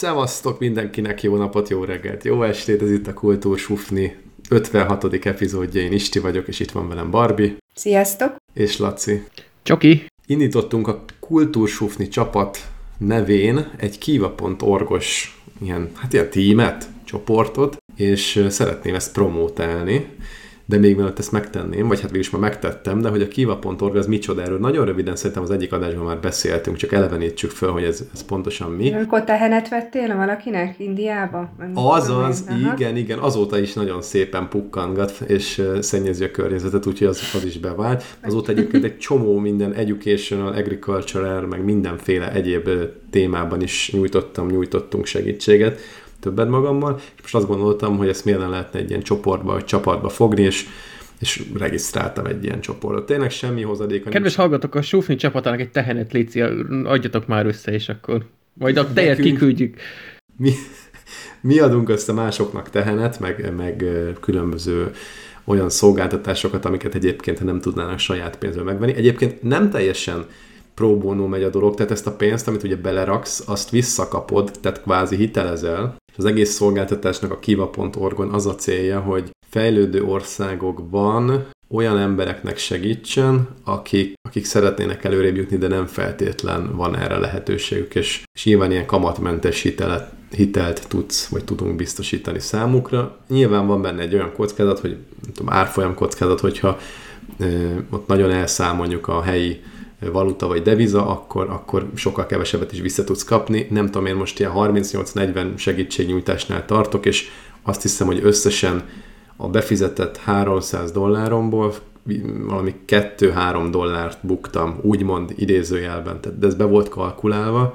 Szevasztok mindenkinek, jó napot, jó reggelt, jó estét, ez itt a Kultúr Sufni 56. epizódja, én Isti vagyok, és itt van velem Barbie. Sziasztok! És Laci. Csoki! Indítottunk a Kultúr Sufni csapat nevén egy kiva.orgos ilyen, hát ilyen tímet, csoportot, és szeretném ezt promótálni de még mielőtt ezt megtenném, vagy hát végülis már megtettem, de hogy a kiva.org az micsoda, erről nagyon röviden szerintem az egyik adásban már beszéltünk, csak elevenítsük föl, hogy ez, ez pontosan mi. Amikor tehenet vettél valakinek Indiába? Azaz, igen, igen, azóta is nagyon szépen pukkangat, és szennyezi a környezetet, úgyhogy az, az is bevált. Azóta egyébként egy csomó minden educational, agricultural, meg mindenféle egyéb témában is nyújtottam, nyújtottunk segítséget többet magammal, és most azt gondoltam, hogy ezt miért lehetne egy ilyen csoportba, vagy csapatba fogni, és és regisztráltam egy ilyen csoportot. Tényleg semmi hozadéka Kedves nincs. hallgatók, a Sufni csapatának egy tehenet léci, adjatok már össze, és akkor majd a tejet Nekünk, kiküldjük. Mi, mi adunk össze másoknak tehenet, meg, meg különböző olyan szolgáltatásokat, amiket egyébként nem tudnának saját pénzből megvenni. Egyébként nem teljesen pro bono megy a dolog, tehát ezt a pénzt, amit ugye beleraksz, azt visszakapod, tehát kvázi hitelezel, az egész szolgáltatásnak a kiva.org-on az a célja, hogy fejlődő országokban olyan embereknek segítsen, akik, akik szeretnének előrébb jutni, de nem feltétlen van erre lehetőségük, és, és nyilván ilyen kamatmentes hitelet, hitelt tudsz, vagy tudunk biztosítani számukra. Nyilván van benne egy olyan kockázat, hogy nem tudom, árfolyam kockázat, hogyha e, ott nagyon elszámoljuk a helyi valuta vagy deviza, akkor, akkor sokkal kevesebbet is vissza tudsz kapni. Nem tudom, én most ilyen 38-40 segítségnyújtásnál tartok, és azt hiszem, hogy összesen a befizetett 300 dolláromból valami 2-3 dollárt buktam, úgymond idézőjelben, tehát de ez be volt kalkulálva,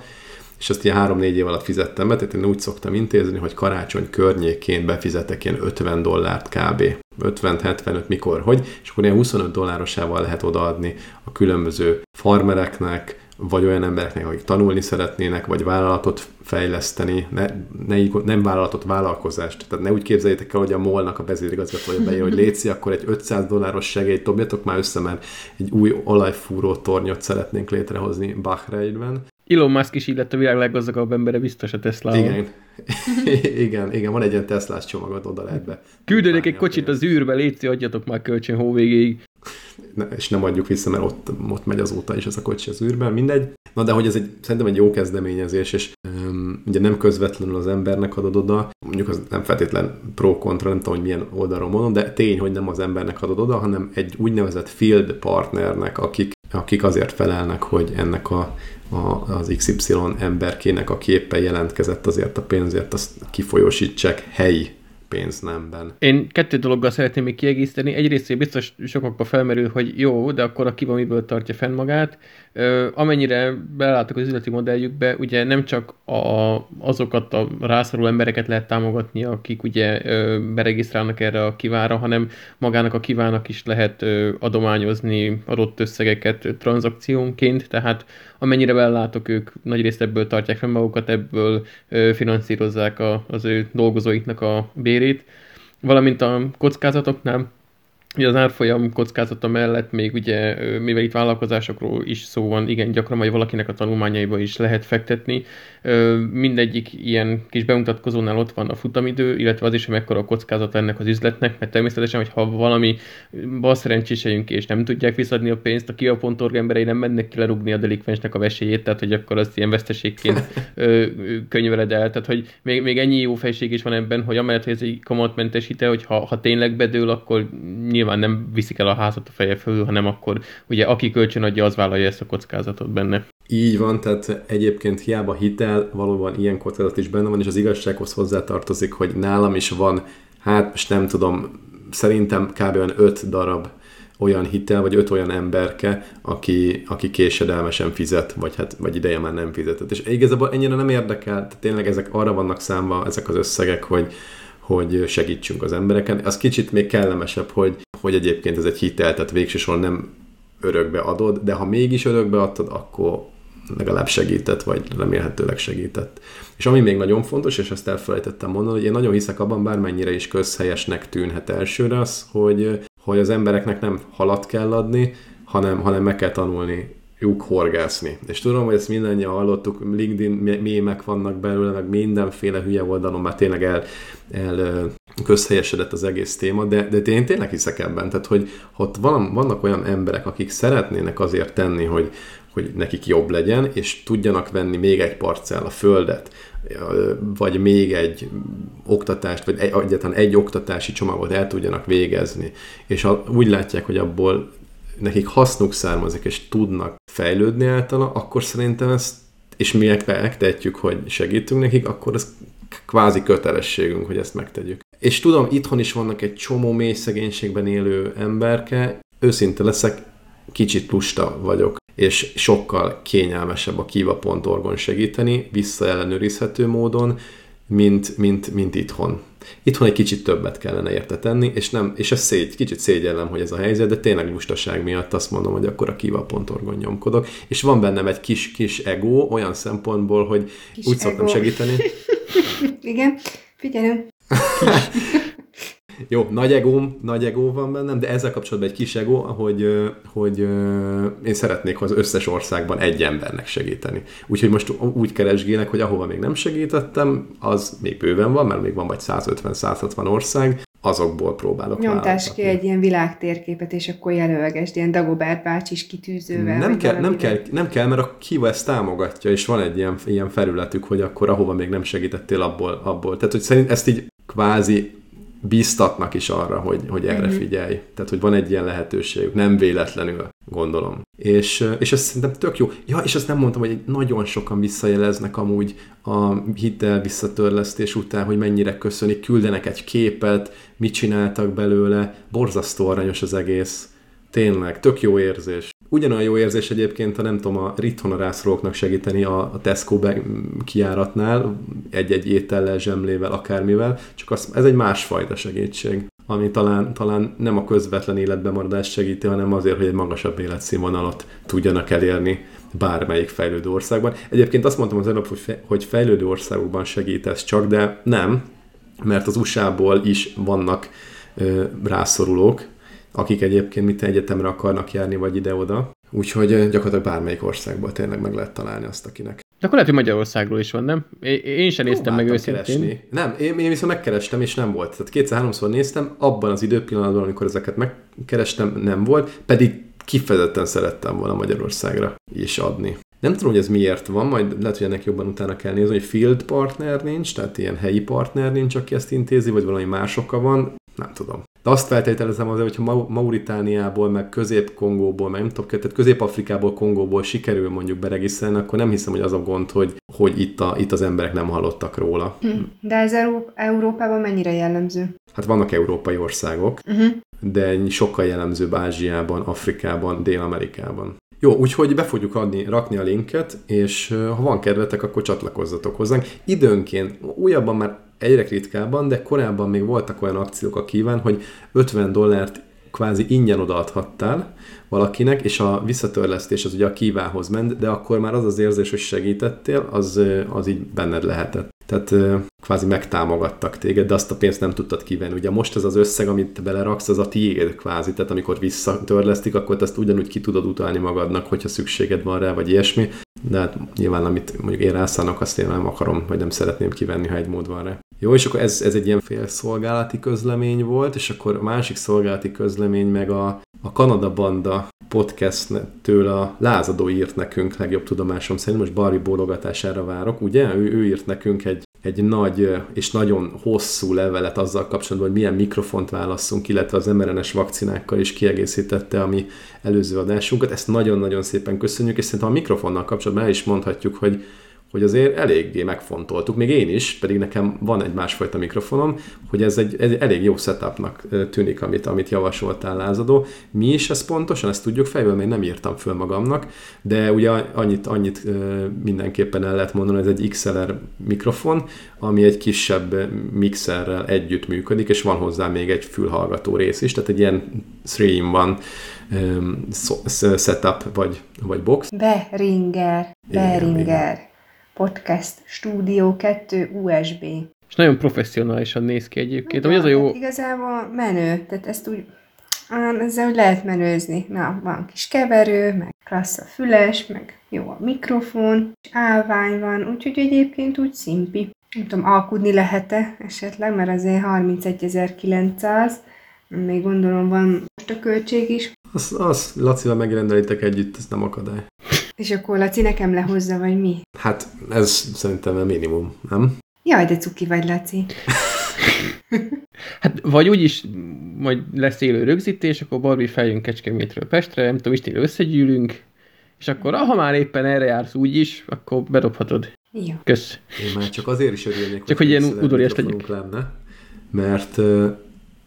és azt ilyen 3-4 év alatt fizettem be, tehát én úgy szoktam intézni, hogy karácsony környékén befizetek ilyen 50 dollárt kb. 50-75 mikor, hogy, és akkor ilyen 25 dollárosával lehet odaadni a különböző farmereknek, vagy olyan embereknek, akik tanulni szeretnének, vagy vállalatot fejleszteni, ne, ne, nem vállalatot, vállalkozást. Tehát ne úgy képzeljétek el, hogy a molnak a vezérigazgatója beír, hogy létszi, akkor egy 500 dolláros segélyt dobjatok már össze, mert egy új olajfúró tornyot szeretnénk létrehozni Bahreinben. Elon Musk is így lett a világ leggazdagabb embere, biztos a tesla Igen. igen, igen, van egy ilyen Teslás csomagot, oda lehet be. Küldődik egy kocsit az űrbe, létszi, adjatok már kölcsön hóvégéig. Ne, és nem adjuk vissza, mert ott, ott megy azóta is ez a kocsi az űrben, mindegy. Na de hogy ez egy, szerintem egy jó kezdeményezés, és um, ugye nem közvetlenül az embernek adod oda, mondjuk az nem feltétlen pro-kontra, nem tudom, hogy milyen oldalról mondom, de tény, hogy nem az embernek adod oda, hanem egy úgynevezett field partnernek, akik, akik azért felelnek, hogy ennek a a, az XY emberkének, aki éppen jelentkezett azért a pénzért, azt kifolyósítsák helyi pénznemben. Én kettő dologgal szeretném még kiegészíteni. Egyrészt biztos sokakba felmerül, hogy jó, de akkor a kiva miből tartja fenn magát. Amennyire belátok az üzleti modelljükbe, ugye nem csak a, azokat a rászoruló embereket lehet támogatni, akik ugye beregisztrálnak erre a kivára, hanem magának a kivának is lehet adományozni adott összegeket tranzakciónként, tehát amennyire belátok, ők nagyrészt ebből tartják fenn magukat, ebből finanszírozzák a, az ő dolgozóiknak a bérét, valamint a kockázatoknál Ugye az árfolyam kockázata mellett még ugye, mivel itt vállalkozásokról is szó van, igen, gyakran majd valakinek a tanulmányaiba is lehet fektetni. Mindegyik ilyen kis bemutatkozónál ott van a futamidő, illetve az is, hogy mekkora a kockázat ennek az üzletnek, mert természetesen, hogy ha valami bal szerencsésejünk és nem tudják visszadni a pénzt, a kiapontorg emberei nem mennek ki lerugni a delikvensnek a vesélyét, tehát hogy akkor azt ilyen veszteségként könyveled el. Tehát, hogy még, még ennyi jó fejség is van ebben, hogy amellett, hogy ez egy kamatmentes hite, hogy ha, ha tényleg bedől, akkor nyilván nyilván nem viszik el a házat a feje fölül, hanem akkor ugye aki kölcsön adja, az vállalja ezt a kockázatot benne. Így van, tehát egyébként hiába hitel, valóban ilyen kockázat is benne van, és az igazsághoz hozzátartozik, hogy nálam is van, hát most nem tudom, szerintem kb. olyan öt darab olyan hitel, vagy öt olyan emberke, aki, aki késedelmesen fizet, vagy, hát, vagy ideje már nem fizetett. És igazából ennyire nem érdekel, tehát tényleg ezek arra vannak számva, ezek az összegek, hogy, hogy segítsünk az embereken. Az kicsit még kellemesebb, hogy, hogy egyébként ez egy hitel, tehát végsősorban nem örökbe adod, de ha mégis örökbe adtad, akkor legalább segített, vagy remélhetőleg segített. És ami még nagyon fontos, és ezt elfelejtettem mondani, hogy én nagyon hiszek abban, bármennyire is közhelyesnek tűnhet elsőre az, hogy, hogy az embereknek nem halat kell adni, hanem, hanem meg kell tanulni lyuk horgászni. És tudom, hogy ezt mindannyian hallottuk, LinkedIn mémek vannak belőle, meg mindenféle hülye oldalon már tényleg el, el közhelyesedett az egész téma, de, de én tényleg hiszek ebben, tehát hogy ott van, vannak olyan emberek, akik szeretnének azért tenni, hogy, hogy nekik jobb legyen, és tudjanak venni még egy parcell a földet, vagy még egy oktatást, vagy egy, egyáltalán egy oktatási csomagot el tudjanak végezni, és úgy látják, hogy abból nekik hasznuk származik, és tudnak fejlődni általa, akkor szerintem ezt, és mi megtehetjük, hogy segítünk nekik, akkor ez kvázi kötelességünk, hogy ezt megtegyük. És tudom, itthon is vannak egy csomó mély szegénységben élő emberke, őszinte leszek, kicsit lusta vagyok, és sokkal kényelmesebb a kiva.org-on segíteni, visszaellenőrizhető módon, mint, mint, mint itthon. Itthon egy kicsit többet kellene érte tenni, és, nem, és ez szégy, kicsit szégyellem, hogy ez a helyzet, de tényleg lustaság miatt azt mondom, hogy akkor a kiva.org-on nyomkodok, és van bennem egy kis, kis ego olyan szempontból, hogy kis úgy ego. szoktam segíteni. Igen, figyelem. Jó, nagy egóm, nagy egó van bennem, de ezzel kapcsolatban egy kis ego, hogy, hogy én szeretnék az összes országban egy embernek segíteni. Úgyhogy most úgy keresgélek, hogy ahova még nem segítettem, az még bőven van, mert még van vagy 150-160 ország, azokból próbálok Nyomtás ki egy ilyen világtérképet, és akkor jelölgesd ilyen Dagobert bácsis kitűzővel. Nem kell, nem, kell, nem kell, mert a Kiva ezt támogatja, és van egy ilyen, ilyen felületük, hogy akkor ahova még nem segítettél, abból, abból. Tehát, hogy szerint ezt így kvázi bíztatnak is arra, hogy, hogy erre mhm. figyelj. Tehát, hogy van egy ilyen lehetőségük, nem véletlenül, gondolom. És, és ez szerintem tök jó. Ja, és azt nem mondtam, hogy nagyon sokan visszajeleznek amúgy a hitel visszatörlesztés után, hogy mennyire köszönik, küldenek egy képet, mit csináltak belőle, borzasztó aranyos az egész. Tényleg, tök jó érzés. Ugyanolyan jó érzés egyébként, ha nem tudom, a rithonorászlóknak segíteni a, a Tesco kiáratnál, egy-egy étellel, zsemlével, akármivel, csak az, ez egy másfajta segítség, ami talán, talán nem a közvetlen életbemaradást segíti, hanem azért, hogy egy magasabb életszínvonalat tudjanak elérni bármelyik fejlődő országban. Egyébként azt mondtam az előbb, hogy fejlődő országokban segít ez csak, de nem, mert az USA-ból is vannak rászorulók, akik egyébként mit egyetemre akarnak járni, vagy ide-oda. Úgyhogy gyakorlatilag bármelyik országból tényleg meg lehet találni azt, akinek. De akkor lehet, hogy Magyarországról is van, nem? Én sem néztem meg őszintén. Keresni. Nem, én, én viszont megkerestem, és nem volt. Tehát kétszer-háromszor néztem, abban az időpillanatban, amikor ezeket megkerestem, nem volt, pedig kifejezetten szerettem volna Magyarországra is adni. Nem tudom, hogy ez miért van, majd lehet, hogy ennek jobban utána kell nézni, hogy field partner nincs, tehát ilyen helyi partner nincs, aki ezt intézi, vagy valami más oka van, nem tudom. De azt feltételezem azért, hogyha Mauritániából, meg Közép-Kongóból, meg nem tudom, tehát Közép-Afrikából, Kongóból sikerül mondjuk beregisztrálni, akkor nem hiszem, hogy az a gond, hogy, hogy itt, a, itt az emberek nem hallottak róla. Hm. De ez Európában mennyire jellemző? Hát vannak európai országok, uh-huh. de sokkal jellemzőbb Ázsiában, Afrikában, Dél-Amerikában. Jó, úgyhogy be fogjuk adni, rakni a linket, és ha van kedvetek, akkor csatlakozzatok hozzánk. Időnként, újabban már egyre ritkábban, de korábban még voltak olyan akciók a kíván, hogy 50 dollárt kvázi ingyen odaadhattál valakinek, és a visszatörlesztés az ugye a kívához ment, de akkor már az az érzés, hogy segítettél, az, az így benned lehetett. Tehát kvázi megtámogattak téged, de azt a pénzt nem tudtad kivenni. Ugye most ez az összeg, amit te beleraksz, az a tiéd kvázi, tehát amikor visszatörlesztik, akkor ezt ugyanúgy ki tudod utalni magadnak, hogyha szükséged van rá, vagy ilyesmi. De hát nyilván, amit mondjuk én rászállnak, azt én nem akarom, vagy nem szeretném kivenni, ha egy mód van rá. Jó, és akkor ez, ez egy ilyen félszolgálati közlemény volt, és akkor a másik szolgálati közlemény meg a, a Kanada Banda podcast-től a Lázadó írt nekünk, legjobb tudomásom szerint, most Barbie bólogatására várok, ugye? Ő, ő írt nekünk egy, egy nagy és nagyon hosszú levelet azzal kapcsolatban, hogy milyen mikrofont válasszunk, illetve az mRNS vakcinákkal is kiegészítette a mi előző adásunkat. Ezt nagyon-nagyon szépen köszönjük, és szerintem a mikrofonnal kapcsolatban el is mondhatjuk, hogy hogy azért eléggé megfontoltuk, még én is, pedig nekem van egy másfajta mikrofonom, hogy ez egy, egy elég jó setupnak tűnik, amit, amit javasoltál lázadó. Mi is ez pontosan, ezt tudjuk fejből, még nem írtam föl magamnak, de ugye annyit, annyit mindenképpen el lehet mondani, hogy ez egy XLR mikrofon, ami egy kisebb mixerrel együtt működik, és van hozzá még egy fülhallgató rész is, tehát egy ilyen 3-in-1 um, setup vagy, vagy box. Beringer, Beringer, podcast, stúdió 2 USB. És nagyon professzionálisan néz ki egyébként. Ja, az a jó... Hát igazából menő, tehát ezt úgy ezzel úgy lehet menőzni. Na, van kis keverő, meg klassz a füles, meg jó a mikrofon, és állvány van, úgyhogy egyébként úgy szimpi. Nem tudom, alkudni lehet-e esetleg, mert azért 31.900, még gondolom van most a költség is. Azt, az, Lacival megrendelitek együtt, ez nem akadály. És akkor Laci nekem lehozza, vagy mi? Hát ez szerintem a minimum, nem? Jaj, de cuki vagy, Laci. hát vagy úgyis majd lesz élő rögzítés, akkor Barbie feljön Kecskemétről Pestre, nem tudom, Istenül összegyűlünk, és akkor ha már éppen erre jársz úgyis, akkor bedobhatod. Jó. Kösz. Én már csak azért is örülnék, csak hogy, hogy ilyen udorias legyek. Lenne, mert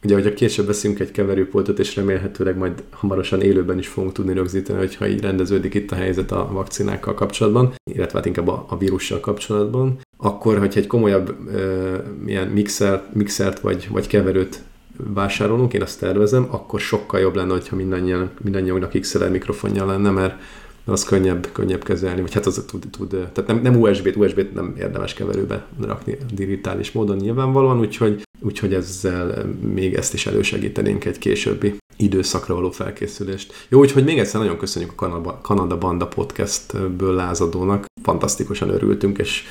Ugye, hogyha később veszünk egy keverőpultot, és remélhetőleg majd hamarosan élőben is fogunk tudni rögzíteni, hogyha így rendeződik itt a helyzet a vakcinákkal kapcsolatban, illetve hát inkább a, a vírussal kapcsolatban, akkor, hogyha egy komolyabb ö, milyen mixer, mixert vagy, vagy keverőt vásárolunk, én azt tervezem, akkor sokkal jobb lenne, hogyha mindannyian, mindannyiunknak XLR mikrofonja lenne, mert az könnyebb, könnyebb kezelni, vagy hát az tud, tud tehát nem, nem USB-t, USB-t nem érdemes keverőbe rakni digitális módon nyilvánvalóan, úgyhogy, úgyhogy ezzel még ezt is elősegítenénk egy későbbi időszakra való felkészülést. Jó, úgyhogy még egyszer nagyon köszönjük a Kanada, Kanada Banda podcastből lázadónak. Fantasztikusan örültünk, és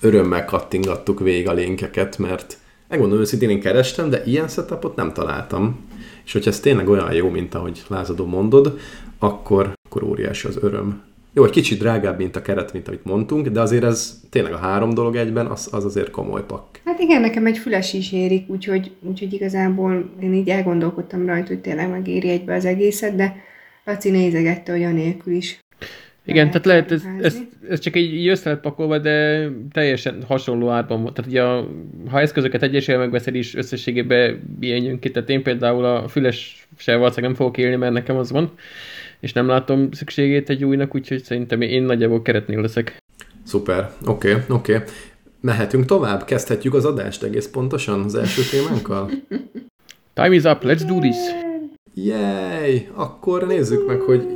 örömmel kattingattuk végig a linkeket, mert megmondom őszintén, én kerestem, de ilyen setupot nem találtam. És hogyha ez tényleg olyan jó, mint ahogy lázadó mondod, akkor, akkor óriási az öröm. Jó, egy kicsit drágább, mint a keret, mint amit mondtunk, de azért ez tényleg a három dolog egyben, az, az azért komoly pak. Hát igen, nekem egy füles is érik, úgyhogy, úgyhogy igazából én így elgondolkodtam rajta, hogy tényleg megéri egybe az egészet, de Laci nézegette olyan nélkül is. Igen, tehát lehet, ez, ez, ez csak egy össze lett pakolva, de teljesen hasonló árban van. Tehát ugye, a, ha eszközöket egyesével megveszed is, összességében ilyen jön ki. Tehát én például a füles se valószínűleg nem fogok élni, mert nekem az van, és nem látom szükségét egy újnak, úgyhogy szerintem én nagyjából keretnél leszek. Szuper, oké, okay, oké. Okay. Mehetünk tovább? Kezdhetjük az adást egész pontosan az első témánkkal? Time is up, let's do this! Yay! Akkor nézzük meg, hogy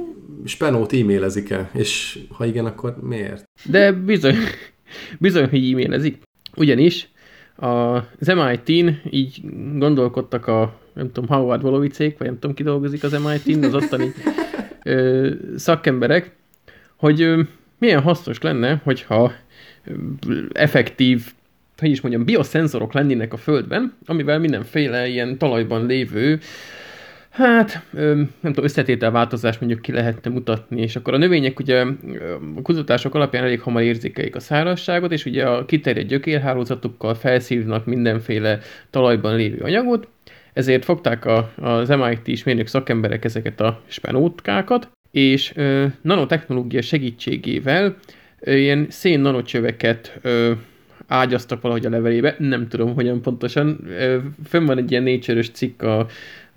Spenót e-mailezik-e, és ha igen, akkor miért? De bizony, bizony, hogy e-mailezik. Ugyanis az MIT-n így gondolkodtak a, nem tudom, Howard Wolowicék, vagy nem tudom, ki dolgozik az MIT-n, az ottani ö, szakemberek, hogy ö, milyen hasznos lenne, hogyha effektív, hogy is mondjam, bioszenzorok lennének a Földben, amivel mindenféle ilyen talajban lévő Hát, nem tudom, összetételváltozást mondjuk ki lehetne mutatni, és akkor a növények ugye a kutatások alapján elég hamar érzékelik a szárazságot, és ugye a kiterjedt gyökérhálózatukkal felszívnak mindenféle talajban lévő anyagot, ezért fogták a, az MIT is mérnök szakemberek ezeket a spenótkákat, és ö, nanotechnológia segítségével ö, ilyen szén nanocsöveket ö, ágyaztak valahogy a levelébe, nem tudom hogyan pontosan. Ö, fönn van egy ilyen nature cikk a,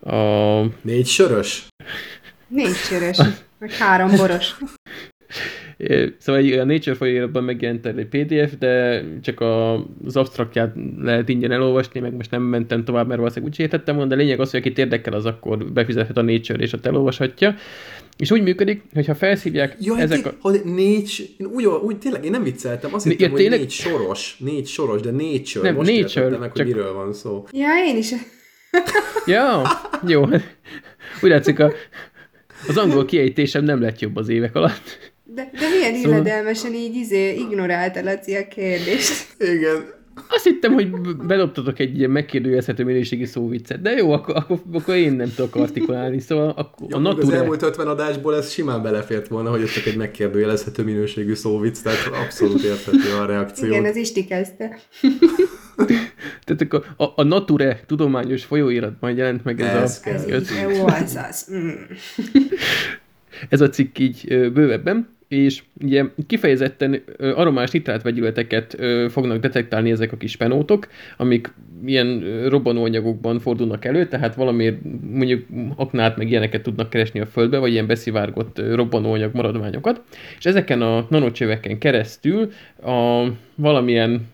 a... Négy sörös? Négy sörös, vagy három boros. Szóval a Nature folyóiratban megjelent egy PDF, de csak az absztraktját lehet ingyen elolvasni, meg most nem mentem tovább, mert valószínűleg úgy értettem volna, de lényeg az, hogy akit érdekel, az akkor befizethet a Nature és ott elolvashatja. És úgy működik, hogy ha felszívják Jaj, ezek a... Ha négy, én úgy, úgy, tényleg én nem vicceltem, azt hittem, ja, hogy tényleg... négy soros, négy soros, de Nature, nem, most nature, meg, csak... hogy miről van szó. Ja, én is ja, jó. Úgy látszik, a, az angol kiejtésem nem lett jobb az évek alatt. De, de milyen szóval... illedelmesen így izé ignorálta Laci a kérdést. Igen. Azt hittem, hogy bedobtatok egy ilyen megkérdőjelezhető minőségi szóviccet, de jó, akkor, akkor, akkor én nem tudok artikulálni, szóval akkor jó, a nature... Az elmúlt 50 adásból ez simán belefért volna, hogy ez csak egy megkérdőjelezhető minőségű szóvic, tehát abszolút érthető a reakció. Igen, az Isti kezdte. Tehát akkor a, a Nature tudományos folyóiratban jelent meg ez, ez a... Ez, ez az. Mm. ez a cikk így bővebben, és ugye kifejezetten aromás nitrát vegyületeket fognak detektálni ezek a kis penótok, amik ilyen robbanóanyagokban fordulnak elő, tehát valamiért mondjuk aknát meg ilyeneket tudnak keresni a földbe, vagy ilyen beszivárgott robbanóanyag maradványokat, és ezeken a nanocsöveken keresztül a valamilyen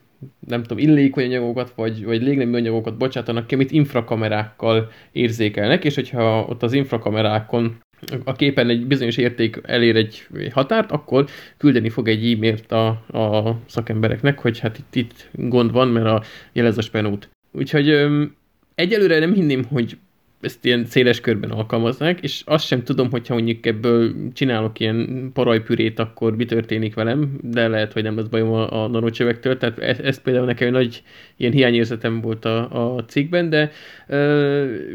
nem tudom, illékony anyagokat, vagy, vagy légnemű anyagokat bocsátanak ki, amit infrakamerákkal érzékelnek, és hogyha ott az infrakamerákon a képen egy bizonyos érték elér egy határt, akkor küldeni fog egy e-mailt a, a szakembereknek, hogy hát itt, itt gond van, mert a jelez a spenót. Úgyhogy öm, egyelőre nem hinném, hogy ezt ilyen széles körben alkalmaznák, és azt sem tudom, hogyha mondjuk ebből csinálok ilyen parajpürét, akkor mi történik velem, de lehet, hogy nem lesz bajom a, a nanocsövektől, tehát ezt, ezt például nekem nagy ilyen hiányérzetem volt a, a cikkben, de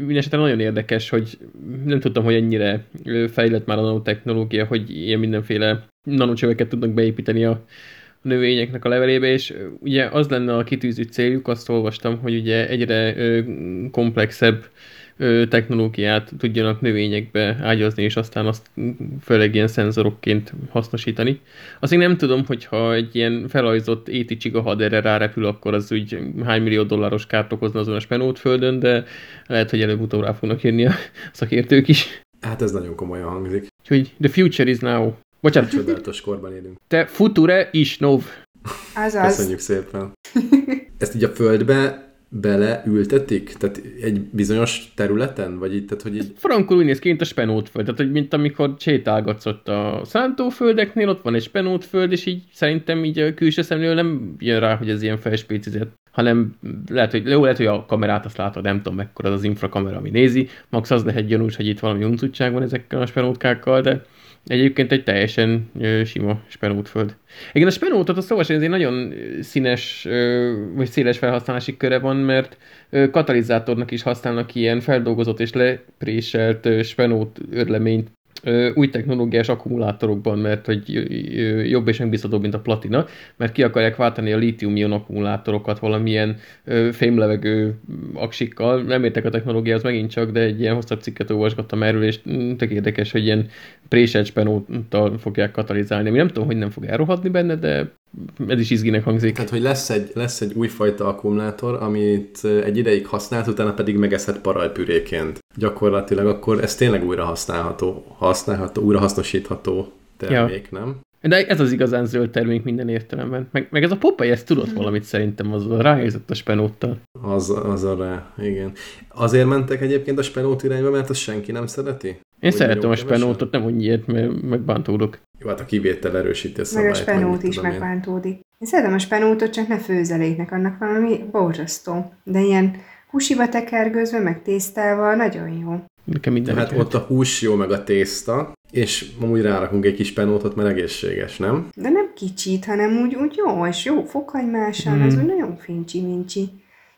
mindesetre nagyon érdekes, hogy nem tudtam, hogy ennyire fejlett már a nanotechnológia, hogy ilyen mindenféle nanocsöveket tudnak beépíteni a, a növényeknek a levelébe, és ugye az lenne a kitűzött céljuk, azt olvastam, hogy ugye egyre komplexebb technológiát tudjanak növényekbe ágyazni, és aztán azt főleg ilyen szenzorokként hasznosítani. Azt én nem tudom, hogyha egy ilyen felajzott éti csigahad erre rárepül, akkor az úgy hány millió dolláros kárt okozna azon a spenót földön, de lehet, hogy előbb-utóbb rá fognak jönni a szakértők is. Hát ez nagyon komolyan hangzik. Úgyhogy the future is now. Bocsánat. Csodálatos korban élünk. Te future is nov. Azaz. Köszönjük szépen. Ezt így a földbe beleültetik? Tehát egy bizonyos területen? Vagy itt, tehát, hogy így... Frankul úgy néz ki, mint a spenótföld. Tehát, hogy mint amikor sétálgatsz ott a szántóföldeknél, ott van egy spenótföld, és így szerintem így a külső szemlél nem jön rá, hogy ez ilyen felspécizett hanem lehet, hogy jó, lehet, hogy a kamerát azt látod, nem tudom mekkora az az infrakamera, ami nézi, max az lehet gyanús, hogy itt valami uncutság van ezekkel a spenótkákkal, de Egyébként egy teljesen ö, sima spenótföld. Igen, a spenótot azt olvasni, ez egy nagyon színes vagy széles felhasználási köre van, mert katalizátornak is használnak ilyen feldolgozott és lepréselt spenót örleményt új technológiás akkumulátorokban, mert hogy jobb és megbízhatóbb, mint a platina, mert ki akarják váltani a lítium-ion akkumulátorokat valamilyen fémlevegő aksikkal. Nem értek a technológiához megint csak, de egy ilyen hosszabb cikket olvasgattam erről, és mm, tök érdekes, hogy ilyen préselt spenóttal fogják katalizálni. Mi nem tudom, hogy nem fog elrohadni benne, de ez is izginek hangzik. Tehát, hogy lesz egy, lesz egy újfajta akkumulátor, amit egy ideig használt, utána pedig megeszhet parajpüréként. Gyakorlatilag akkor ez tényleg újra használható, használható, újra hasznosítható termék, ja. nem? De ez az igazán zöld termék minden értelemben. Meg, meg ez a Popeye, ez tudott valamit szerintem, az ráérzett a spenóttal. Az, az a rá, igen. Azért mentek egyébként a spenót irányba, mert azt senki nem szereti? Én szeretem a spenótot, nem úgy ilyet, mert megbántódok. Jó, hát a kivétel erősíti a szabályt. Meg a spenót is megbántódik. Én szeretem a spenótot, csak ne főzeléknek, annak valami borzasztó. De ilyen húsiba tekergőzve, meg tésztával nagyon jó. Nekem minden Hát ott a hús jó, meg a tészta, és amúgy rárakunk egy kis penótot, mert egészséges, nem? De nem kicsit, hanem úgy, úgy jó, és jó fokhagymással, mm. az úgy nagyon fincsi-mincsi.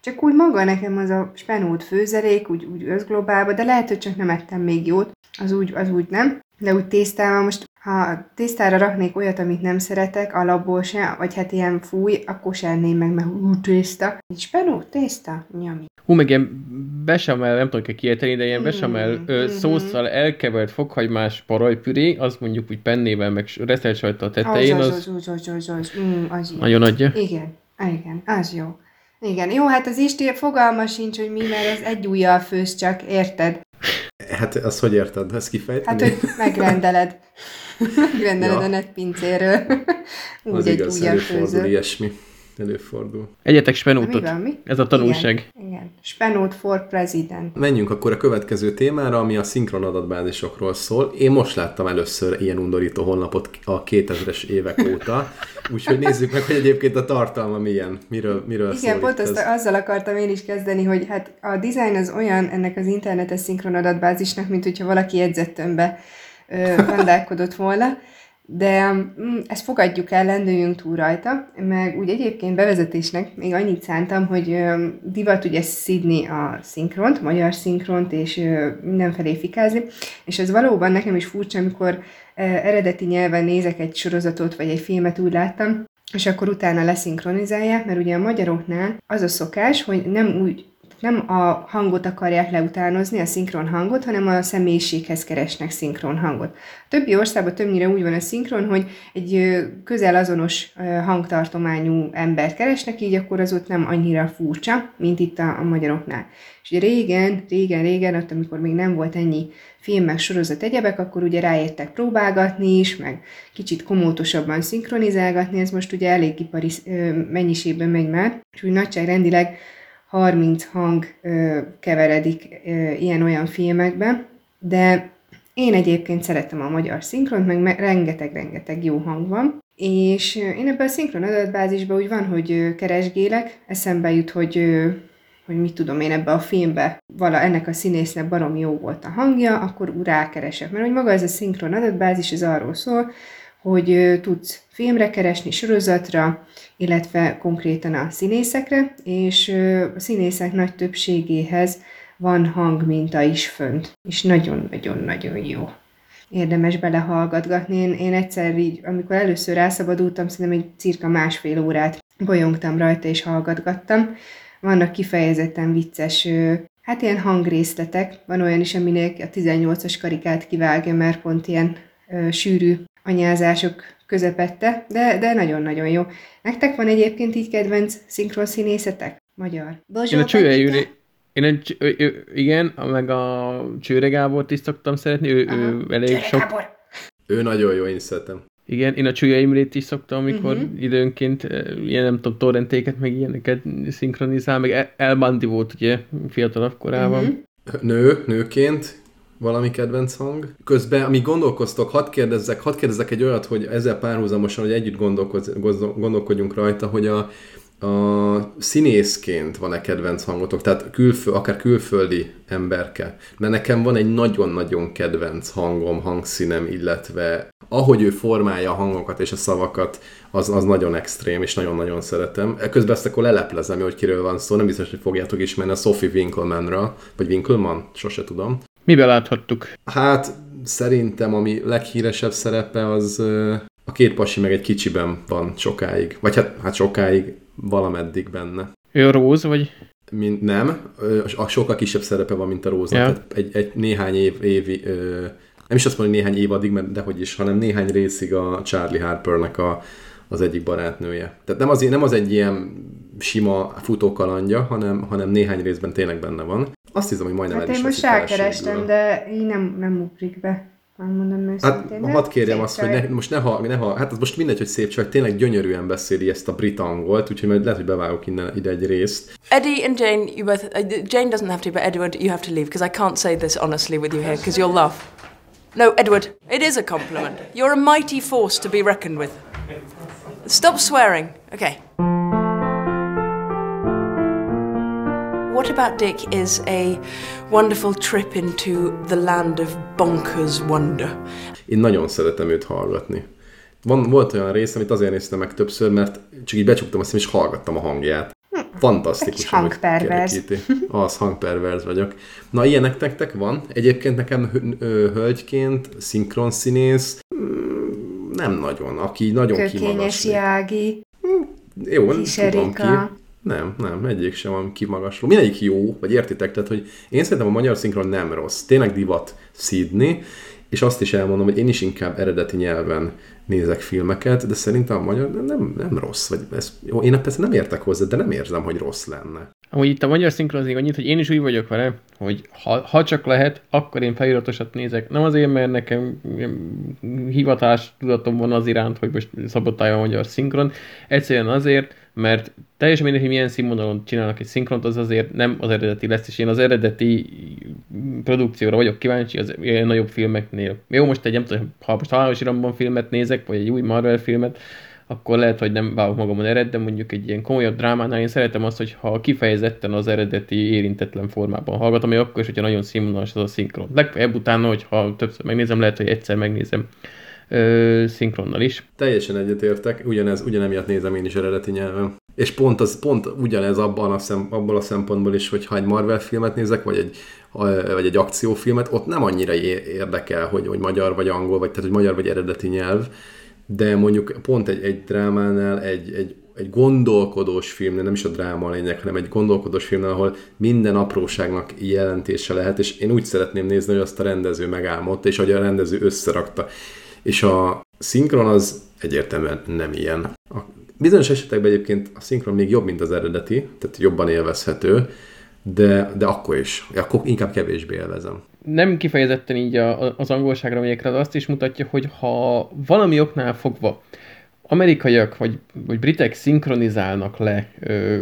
Csak úgy maga nekem az a spenót főzelék, úgy, úgy összglobálba, de lehet, hogy csak nem ettem még jót, az úgy, az úgy nem. De úgy tésztával most, ha tésztára raknék olyat, amit nem szeretek, alapból se, vagy hát ilyen fúj, akkor se enném meg, mert ú, tészta. Egy spenó, tészta, nyami. Hú, meg ilyen besamel, nem tudok kiejteni, de ilyen mm, besamel mm, ö, szószal elkevert fokhagymás parajpüré, az mondjuk úgy pennével, meg reszelt sajta a tetején, az, az, az, az, az, az, mm, az nagyon adja. Igen, igen, az jó. Igen, jó, hát az Isti fogalma sincs, hogy mi, mert az egy ujjal főz csak, érted? Hát azt hogy érted? Ezt kifejteni? Hát, hogy megrendeled. megrendeled ja. a netpincéről. Úgy az egy igaz, ujjal ilyesmi előfordul. Egyetek Spenótot. Mi van, mi? Ez a tanulság. Igen, igen. Spenót for president. Menjünk akkor a következő témára, ami a szinkron adatbázisokról szól. Én most láttam először ilyen undorító honlapot a 2000-es évek óta, úgyhogy nézzük meg, hogy egyébként a tartalma milyen, miről, miről Igen, pont azt, azzal akartam én is kezdeni, hogy hát a design az olyan ennek az internetes szinkron adatbázisnak, mint hogyha valaki jegyzettömbe vandálkodott volna, de mm, ezt fogadjuk el, lendüljünk túl rajta, meg úgy egyébként bevezetésnek még annyit szántam, hogy divat ugye szidni a szinkront, magyar szinkront, és mindenfelé fikázni, és ez valóban nekem is furcsa, amikor eredeti nyelven nézek egy sorozatot, vagy egy filmet, úgy láttam, és akkor utána leszinkronizálják, mert ugye a magyaroknál az a szokás, hogy nem úgy nem a hangot akarják leutánozni, a szinkron hangot, hanem a személyiséghez keresnek szinkron hangot. A többi országban többnyire úgy van a szinkron, hogy egy közel azonos hangtartományú embert keresnek, így akkor az ott nem annyira furcsa, mint itt a, a magyaroknál. És ugye régen, régen, régen, ott amikor még nem volt ennyi film, meg sorozat egyebek, akkor ugye ráértek próbálgatni is, meg kicsit komótosabban szinkronizálgatni, ez most ugye elég ipari mennyiségben megy már, és úgy nagyságrendileg 30 hang ö, keveredik ilyen-olyan filmekben, de én egyébként szeretem a magyar szinkront, meg rengeteg-rengeteg jó hang van, és én ebben a szinkron adatbázisban úgy van, hogy keresgélek, eszembe jut, hogy hogy mit tudom én ebbe a filmbe, vala ennek a színésznek barom jó volt a hangja, akkor rákeresek. Mert hogy maga ez a szinkron adatbázis, ez arról szól, hogy tudsz filmre keresni, sorozatra, illetve konkrétan a színészekre, és a színészek nagy többségéhez van hangminta is fönt, és nagyon-nagyon-nagyon jó. Érdemes belehallgatgatni. Én, én egyszer így, amikor először elszabadultam, szerintem egy cirka másfél órát bolyongtam rajta és hallgatgattam. Vannak kifejezetten vicces, hát ilyen hangrészletek. Van olyan is, aminek a 18-as karikát kivágja, mert pont ilyen ö, sűrű anyázások közepette, de, de nagyon-nagyon jó. Nektek van egyébként így kedvenc szinkron színészetek? Magyar. Bozsó én a Csője én egy, ő, ő, igen, meg a Csőre Gábort is szoktam szeretni, ő, ő elég Csőre sok... Gábor. Ő nagyon jó, én szeretem. Igen, én a Csúlya Imrét is szoktam, amikor uh-huh. időnként ilyen, nem tudom, torrentéket, meg ilyeneket szinkronizál, meg Elbandi volt ugye fiatalabb korában. Uh-huh. Nő, nőként, valami kedvenc hang. Közben, amíg gondolkoztok, hadd kérdezzek, hadd kérdezzek egy olyat, hogy ezzel párhuzamosan, hogy együtt gondolkodjunk rajta, hogy a, a színészként van-e kedvenc hangotok, tehát külföld, akár külföldi emberke. Mert nekem van egy nagyon-nagyon kedvenc hangom, hangszínem, illetve ahogy ő formálja a hangokat és a szavakat, az, az nagyon extrém, és nagyon-nagyon szeretem. Közben ezt akkor leleplezem, hogy kiről van szó, nem biztos, hogy fogjátok ismerni a Sophie Winklemanra, vagy Winkleman, sose tudom. Miben láthattuk? Hát szerintem ami leghíresebb szerepe az a két pasi meg egy kicsiben van sokáig. Vagy hát, hát sokáig valameddig benne. Ő Róz, vagy? Mint, nem, a sokkal kisebb szerepe van, mint a Róznak. Ja. Tehát egy, egy néhány év, évi, ö, nem is azt mondom, hogy néhány évadig, mert dehogy is, hanem néhány részig a Charlie Harpernek a, az egyik barátnője. Tehát nem az, nem az egy ilyen sima futókalandja, hanem, hanem néhány részben tényleg benne van. Azt hiszem, hogy majdnem hát el is én most elkerestem, de így nem, nem ugrik be. Mondom őszintén. Hát hadd kérjem azt, hogy ne, most ne, ha, ne ha, hát az most mindegy, hogy szép csak tényleg gyönyörűen beszéli ezt a brit angolt, úgyhogy majd lehet, hogy bevágok innen, ide egy részt. Eddie and Jane, you both, uh, Jane doesn't have to, but Edward, you have to leave, because I can't say this honestly with you here, because you'll laugh. No, Edward, it is a compliment. You're a mighty force to be reckoned with. Stop swearing. Okay. What About Dick is a wonderful trip into the land of bonkers wonder. Én nagyon szeretem őt hallgatni. Van, volt olyan rész, amit azért néztem meg többször, mert csak így becsuktam a szem, és hallgattam a hangját. Fantasztikus. hangperverz. Az hangperverz vagyok. Na, ilyenek nektek van. Egyébként nekem hölgyként, szinkron színész, mm, nem nagyon. Aki nagyon Kökényes Jági. Hm, jó, nem tudom ki. Nem, nem, egyik sem van kimagasló. Mindegyik jó, vagy értitek, tehát, hogy én szerintem a magyar szinkron nem rossz. Tényleg divat szídni, és azt is elmondom, hogy én is inkább eredeti nyelven nézek filmeket, de szerintem a magyar nem, nem, rossz. Vagy ez, jó, én persze nem értek hozzá, de nem érzem, hogy rossz lenne. Amúgy itt a magyar szinkronzik annyit, hogy én is úgy vagyok vele, hogy ha, ha csak lehet, akkor én feliratosat nézek. Nem azért, mert nekem hivatás tudatom van az iránt, hogy most szabotálja a magyar szinkron. Egyszerűen azért, mert teljesen mindegy, hogy milyen színvonalon csinálnak egy szinkront, az azért nem az eredeti lesz, és én az eredeti produkcióra vagyok kíváncsi az ilyen nagyobb filmeknél. Jó, most egy, nem tudom, ha most halálos iramban filmet nézek, vagy egy új Marvel filmet, akkor lehet, hogy nem vágok magamon ered, de mondjuk egy ilyen komolyabb drámánál én szeretem azt, hogy ha kifejezetten az eredeti érintetlen formában hallgatom, ami akkor is, hogyha nagyon színvonalas az a szinkron. Legfeljebb utána, hogyha többször megnézem, lehet, hogy egyszer megnézem ö, szinkronnal is. Teljesen egyetértek, ugyanez, ugyanemiatt nézem én is eredeti nyelven. És pont, az, pont ugyanez abban a szem, abban a szempontból is, hogy ha egy Marvel filmet nézek, vagy egy, vagy egy akciófilmet, ott nem annyira érdekel, hogy, hogy magyar vagy angol, vagy tehát hogy magyar vagy eredeti nyelv, de mondjuk pont egy, egy drámánál, egy, egy egy gondolkodós film, nem is a dráma a lényeg, hanem egy gondolkodós film, ahol minden apróságnak jelentése lehet, és én úgy szeretném nézni, hogy azt a rendező megálmodta, és hogy a rendező összerakta. És a szinkron az egyértelműen nem ilyen. A bizonyos esetekben egyébként a szinkron még jobb, mint az eredeti, tehát jobban élvezhető, de, de akkor is. Akkor inkább kevésbé élvezem. Nem kifejezetten így a, az angolságra megyek rá, azt is mutatja, hogy ha valami oknál fogva amerikaiak vagy, vagy britek szinkronizálnak le ö,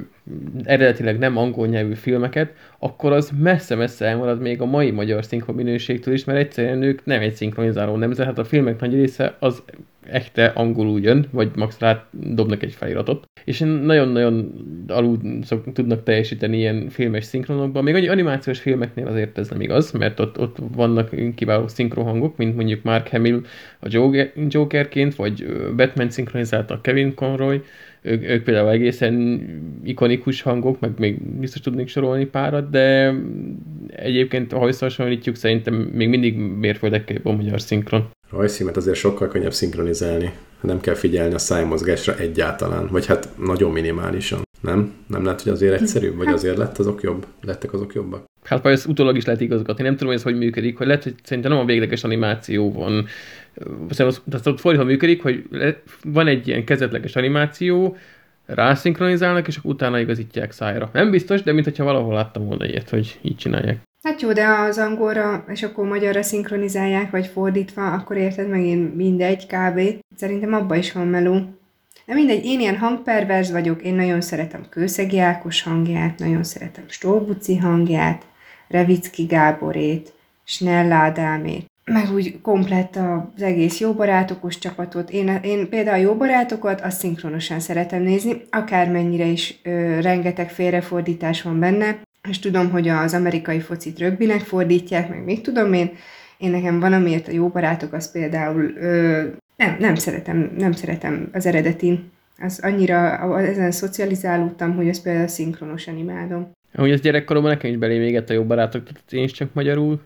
eredetileg nem angol nyelvű filmeket, akkor az messze-messze elmarad még a mai magyar szinkron minőségtől is, mert egyszerűen ők nem egy szinkronizáló nemzet, hát a filmek nagy része az echte angolul jön, vagy max rá dobnak egy feliratot. És nagyon-nagyon alul szok, tudnak teljesíteni ilyen filmes szinkronokban. Még animációs filmeknél azért ez nem igaz, mert ott, ott vannak kiváló szinkrohangok, mint mondjuk Mark Hamill a Jokerként, vagy Batman szinkronizálta Kevin Conroy, ők, ők például egészen ikonikus hangok, meg még biztos tudnék sorolni párat, de egyébként, ha összehasonlítjuk, szerintem még mindig mérföldekkel a magyar szinkron. Rajszímet azért sokkal könnyebb szinkronizálni. Nem kell figyelni a szájmozgásra egyáltalán, vagy hát nagyon minimálisan. Nem? Nem lehet, hogy azért egyszerűbb, vagy azért lett azok jobb? Lettek azok jobbak? Hát ezt utólag is lehet igazgatni. Nem tudom, hogy ez hogy működik, hogy lehet, hogy szerintem nem a végleges animáció van. Szerintem ott fordítva működik, hogy van egy ilyen kezdetleges animáció, rászinkronizálnak, és akkor utána igazítják szájra. Nem biztos, de mintha valahol láttam volna ilyet, hogy így csinálják. Hát jó, de az angolra, és akkor magyarra szinkronizálják, vagy fordítva, akkor érted megint mindegy kb. Szerintem abba is van meló. De mindegy, én ilyen hangperverz vagyok, én nagyon szeretem Kőszegi Ákos hangját, nagyon szeretem Stolbuci hangját, Revicki Gáborét, Snell Ádámét, meg úgy komplett az egész Jó Barátokos csapatot. Én, én például a Jó Barátokat azt szinkronosan szeretem nézni, akármennyire is ö, rengeteg félrefordítás van benne, és tudom, hogy az amerikai focit rögbinek fordítják, meg még tudom én, én nekem van, amiért a Jó Barátok az például ö, nem, nem szeretem, nem szeretem az eredetin. Az annyira ezen szocializálódtam, hogy ezt például szinkronosan imádom. Ahogy ez gyerekkoromban nekem is belém égett a jó barátok, tehát én is csak magyarul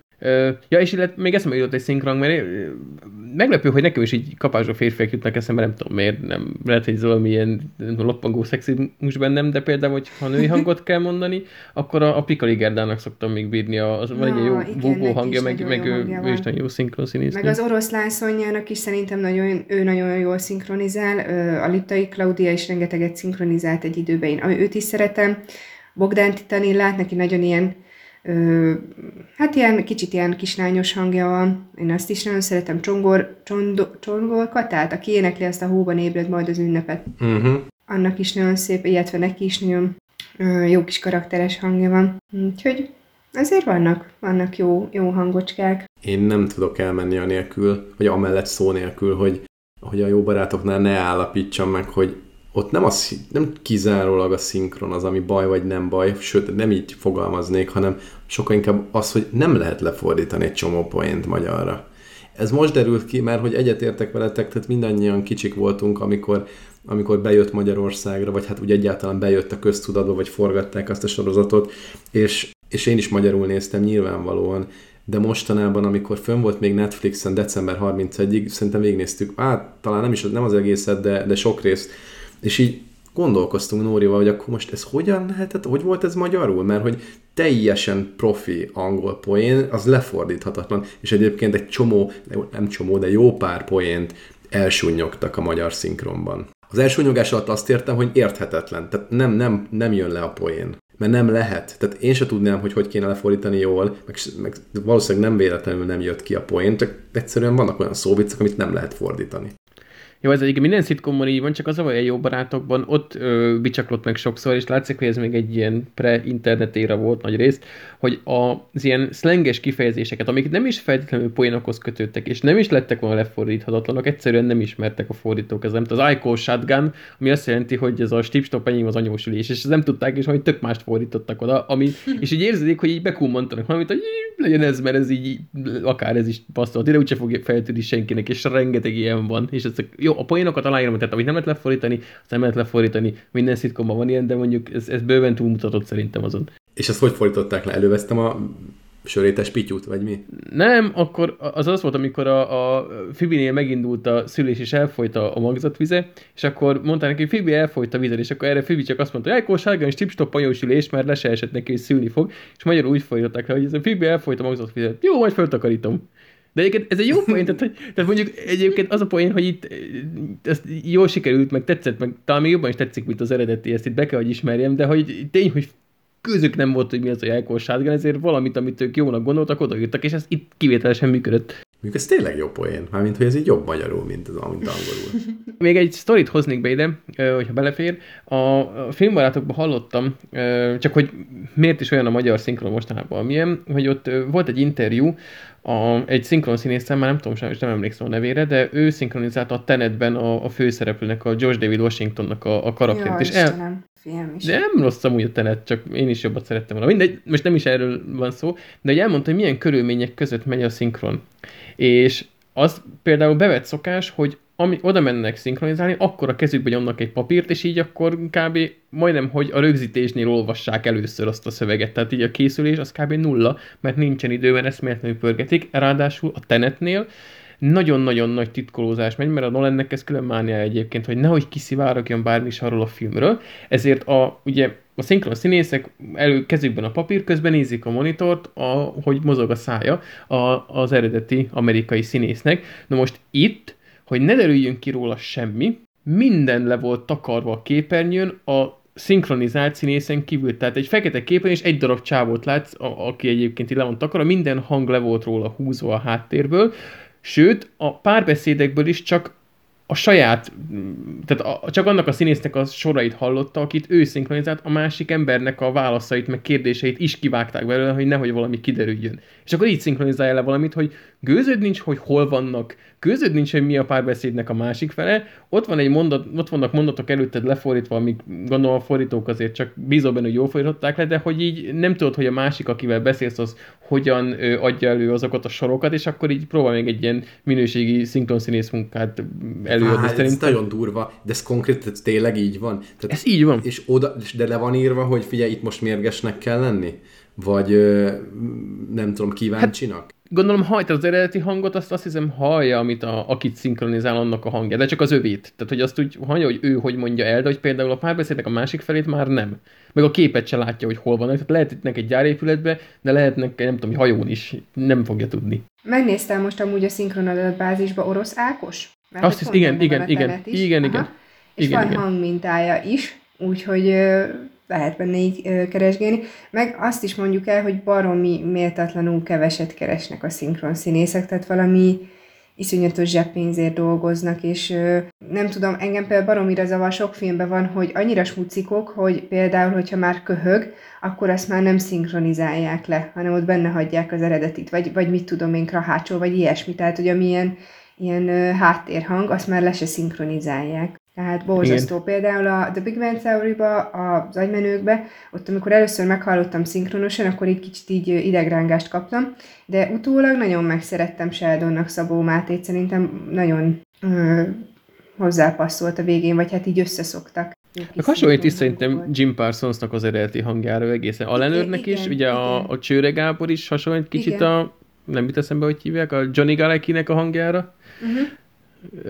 ja, és illetve még eszembe jutott egy szinkron, mert meglepő, hogy nekem is így kapásra férfiak jutnak eszembe, nem tudom miért, nem, lehet, hogy ez valami ilyen loppangó szexizmus bennem, de például, hogy ha női hangot kell mondani, akkor a, a Pikali Gerdának szoktam még bírni, a, az, van egy jó búgó hangja, meg, meg ő, ő, is nagyon jó szinkron színésznő. Meg az oroszlán Szonyának is szerintem nagyon, ő nagyon jól szinkronizál, a Liptai Klaudia is rengeteget szinkronizált egy időben, én őt is szeretem, Bogdán Titanillát, neki nagyon ilyen Ö, hát ilyen kicsit ilyen kislányos hangja van. Én azt is nagyon szeretem. Csongor, csondo, Csongor Katát, aki énekli azt a hóban ébred majd az ünnepet. Uh-huh. Annak is nagyon szép, illetve neki is nagyon ö, jó kis karakteres hangja van. Úgyhogy azért vannak, vannak jó, jó hangocskák. Én nem tudok elmenni a nélkül, vagy amellett szó nélkül, hogy, hogy a jó barátoknál ne állapítsam meg, hogy ott nem, az, nem kizárólag a szinkron az, ami baj vagy nem baj, sőt, nem így fogalmaznék, hanem sokkal inkább az, hogy nem lehet lefordítani egy csomó poént magyarra. Ez most derült ki, mert hogy egyetértek veletek, tehát mindannyian kicsik voltunk, amikor, amikor bejött Magyarországra, vagy hát úgy egyáltalán bejött a köztudatba, vagy forgatták azt a sorozatot, és, és én is magyarul néztem nyilvánvalóan, de mostanában, amikor fönn volt még Netflixen december 31-ig, szerintem végignéztük, hát talán nem is nem az egészet, de, de sok részt, és így gondolkoztunk Nórival, hogy akkor most ez hogyan lehetett, hogy volt ez magyarul? Mert hogy teljesen profi angol poén, az lefordíthatatlan, és egyébként egy csomó, nem csomó, de jó pár poént elsúnyogtak a magyar szinkronban. Az elsúnyogás alatt azt értem, hogy érthetetlen, tehát nem, nem, nem jön le a poén. Mert nem lehet. Tehát én se tudnám, hogy hogy kéne lefordítani jól, meg, meg valószínűleg nem véletlenül nem jött ki a poén, csak egyszerűen vannak olyan szóvicek, amit nem lehet fordítani. Jó, ez egyik minden szitkomban így van, csak az a baj, jó barátokban ott ö, bicsaklott meg sokszor, és látszik, hogy ez még egy ilyen pre-internet éra volt nagy részt, hogy az ilyen szlenges kifejezéseket, amik nem is feltétlenül poénokhoz kötődtek, és nem is lettek volna lefordíthatatlanok, egyszerűen nem ismertek a fordítók. Ez nem az ICO Shotgun, ami azt jelenti, hogy ez a stipstop enyém az anyósülés, és nem tudták, és hogy tök mást fordítottak oda, ami, és így érződik, hogy így bekummontanak valamit, hogy legyen ez, mert ez így, akár ez is passzolhat, de úgyse fogja feltűnni senkinek, és rengeteg ilyen van, és ezek, jó, a poénokat aláírom, tehát amit nem lehet lefordítani, azt nem lehet lefordítani, minden szitkomban van ilyen, de mondjuk ez, ez bőven túlmutatott szerintem azon. És ezt hogy fordították le? Előveztem a sörétes pityút, vagy mi? Nem, akkor az az volt, amikor a, a Fibinél megindult a szülés, és elfolyt a, a magzatvize, és akkor mondták neki, Fibi elfolyt a vizet, és akkor erre Fibi csak azt mondta, hogy akkor sárga és tipstop ülés, mert le se esett neki, hogy szülni fog, és magyarul úgy folytották le, hogy ez a Fibi elfolyt a magzatvizet. Jó, majd föltakarítom. De egyébként ez egy jó poén, tehát, hogy, tehát mondjuk egyébként az a poén, hogy itt ezt jól sikerült, meg tetszett, meg talán még jobban is tetszik, mint az eredeti, ezt itt be kell, hogy ismerjem, de hogy tény, hogy közük nem volt, hogy mi az a jelkor ezért valamit, amit ők jónak gondoltak, odaírtak, és ez itt kivételesen működött. Mondjuk ez tényleg jó poén, mármint, hogy ez így jobb magyarul, mint az, mint angolul. Még egy sztorit hoznék be ide, hogyha belefér. A filmbarátokban hallottam, csak hogy miért is olyan a magyar szinkron mostanában, milyen, hogy ott volt egy interjú, a, egy szinkron színészem, már nem tudom, sajnos nem emlékszem a nevére, de ő szinkronizálta a Tenetben a, a főszereplőnek, a George David Washingtonnak a, a karaktert. Jó, és el, film is. De nem rossz amúgy a tenet, csak én is jobbat szerettem volna. Mindegy, most nem is erről van szó, de hogy elmondta, hogy milyen körülmények között megy a szinkron. És az például bevett szokás, hogy ami, oda mennek szinkronizálni, akkor a kezükbe nyomnak egy papírt, és így akkor kb. majdnem, hogy a rögzítésnél olvassák először azt a szöveget. Tehát így a készülés az kb. nulla, mert nincsen időben, ezt eszméletlenül pörgetik. Ráadásul a tenetnél nagyon-nagyon nagy titkolózás megy, mert a Nolannek ez külön mánia egyébként, hogy nehogy kiszivárogjon bármi is arról a filmről, ezért a, ugye a szinkron színészek elő kezükben a papír, közben nézik a monitort, a, hogy mozog a szája a, az eredeti amerikai színésznek. Na most itt, hogy ne derüljön ki róla semmi, minden le volt takarva a képernyőn, a szinkronizált színészen kívül. Tehát egy fekete képen és egy darab csávót látsz, a, aki egyébként le van takarva, minden hang le volt róla húzva a háttérből, Sőt, a párbeszédekből is csak a saját, tehát a, csak annak a színésznek a sorait hallotta, akit ő szinkronizált, a másik embernek a válaszait, meg kérdéseit is kivágták belőle, hogy nehogy valami kiderüljön. És akkor így szinkronizálja le valamit, hogy gőzöd nincs, hogy hol vannak, gőzöd nincs, hogy mi a párbeszédnek a másik fele, ott, van egy mondat, ott vannak mondatok előtted lefordítva, amik gondolom a fordítók azért csak bízol benne, hogy jól fordították le, de hogy így nem tudod, hogy a másik, akivel beszélsz, az hogyan ö, adja elő azokat a sorokat, és akkor így próbál még egy ilyen minőségi szinkronszínész munkát előadni. Hát, ez nagyon durva, de ez konkrét, ez tényleg így van. Tehát, ez így van. És oda, de le van írva, hogy figyelj, itt most mérgesnek kell lenni? Vagy nem tudom, kíváncsinak? Hát, gondolom hajt az eredeti hangot, azt azt hiszem hallja, amit a, akit szinkronizál annak a hangja, de csak az övét. Tehát, hogy azt úgy hallja, hogy ő hogy mondja el, de hogy például a párbeszédnek a másik felét már nem. Meg a képet se látja, hogy hol vannak. Tehát lehetnek egy gyárépületbe, de lehetnek, nem tudom, hajón is. Nem fogja tudni. Megnéztem most amúgy a szinkronadatbázisba orosz Ákos? Mert azt hisz, igen, igen, igen, igen, igen. És igen, van igen. hangmintája is, úgyhogy lehet benne így keresgélni. Meg azt is mondjuk el, hogy baromi méltatlanul keveset keresnek a szinkron színészek, tehát valami iszonyatos zseppénzért dolgoznak, és nem tudom, engem például baromira zavar sok filmben van, hogy annyira smucikok, hogy például, hogyha már köhög, akkor azt már nem szinkronizálják le, hanem ott benne hagyják az eredetit, vagy, vagy mit tudom én, krahácsol, vagy ilyesmi, tehát hogy amilyen ilyen háttérhang, azt már le se szinkronizálják. Tehát borzasztó. Igen. Például a The Big Bang Theory-ba, az agymenőkbe, ott amikor először meghallottam szinkronosan, akkor egy kicsit így idegrángást kaptam, de utólag nagyon megszerettem Sheldonnak Szabó Mátét, szerintem nagyon ö, hozzápasszolt a végén, vagy hát így összeszoktak. Meg hasonlít is szerintem Jim Parsonsnak az eredeti hangjára egészen. Alenőrnek is, ugye igen. a, a Csőre Gábor is hasonlít kicsit igen. a, nem jut eszembe, hogy hívják, a Johnny Galecki-nek a hangjára. Uh-huh.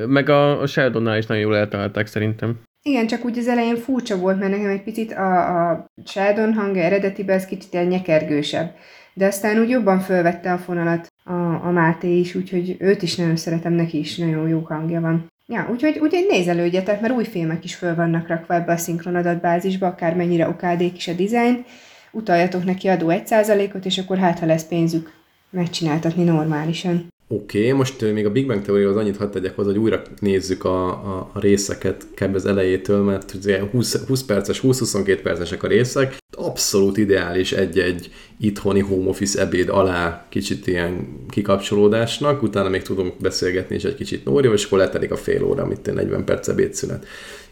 Meg a, a Sheldonnál is nagyon jól eltalálták szerintem. Igen, csak úgy az elején furcsa volt, mert nekem egy picit a, a Sheldon hangja eredetiben ez kicsit ilyen nyekergősebb. De aztán úgy jobban fölvette a fonalat a, a Máté is, úgyhogy őt is nagyon szeretem, neki is nagyon jó hangja van. Ja, úgyhogy, úgyhogy nézelődjetek, mert új filmek is föl vannak rakva ebbe a szinkronadatbázisba, akár mennyire okádék is a dizájn. Utaljatok neki adó 1%-ot, és akkor hát, ha lesz pénzük megcsináltatni normálisan. Oké, okay, most még a Big Bang Theory-hoz annyit hadd tegyek hozzá, hogy újra nézzük a, a, a részeket kb. az elejétől, mert 20, 20 perces, 20-22 percesek a részek. Abszolút ideális egy-egy itthoni home office ebéd alá kicsit ilyen kikapcsolódásnak, utána még tudunk beszélgetni is egy kicsit Nórival, és akkor letelik a fél óra, amit 40 perc ebédszünet.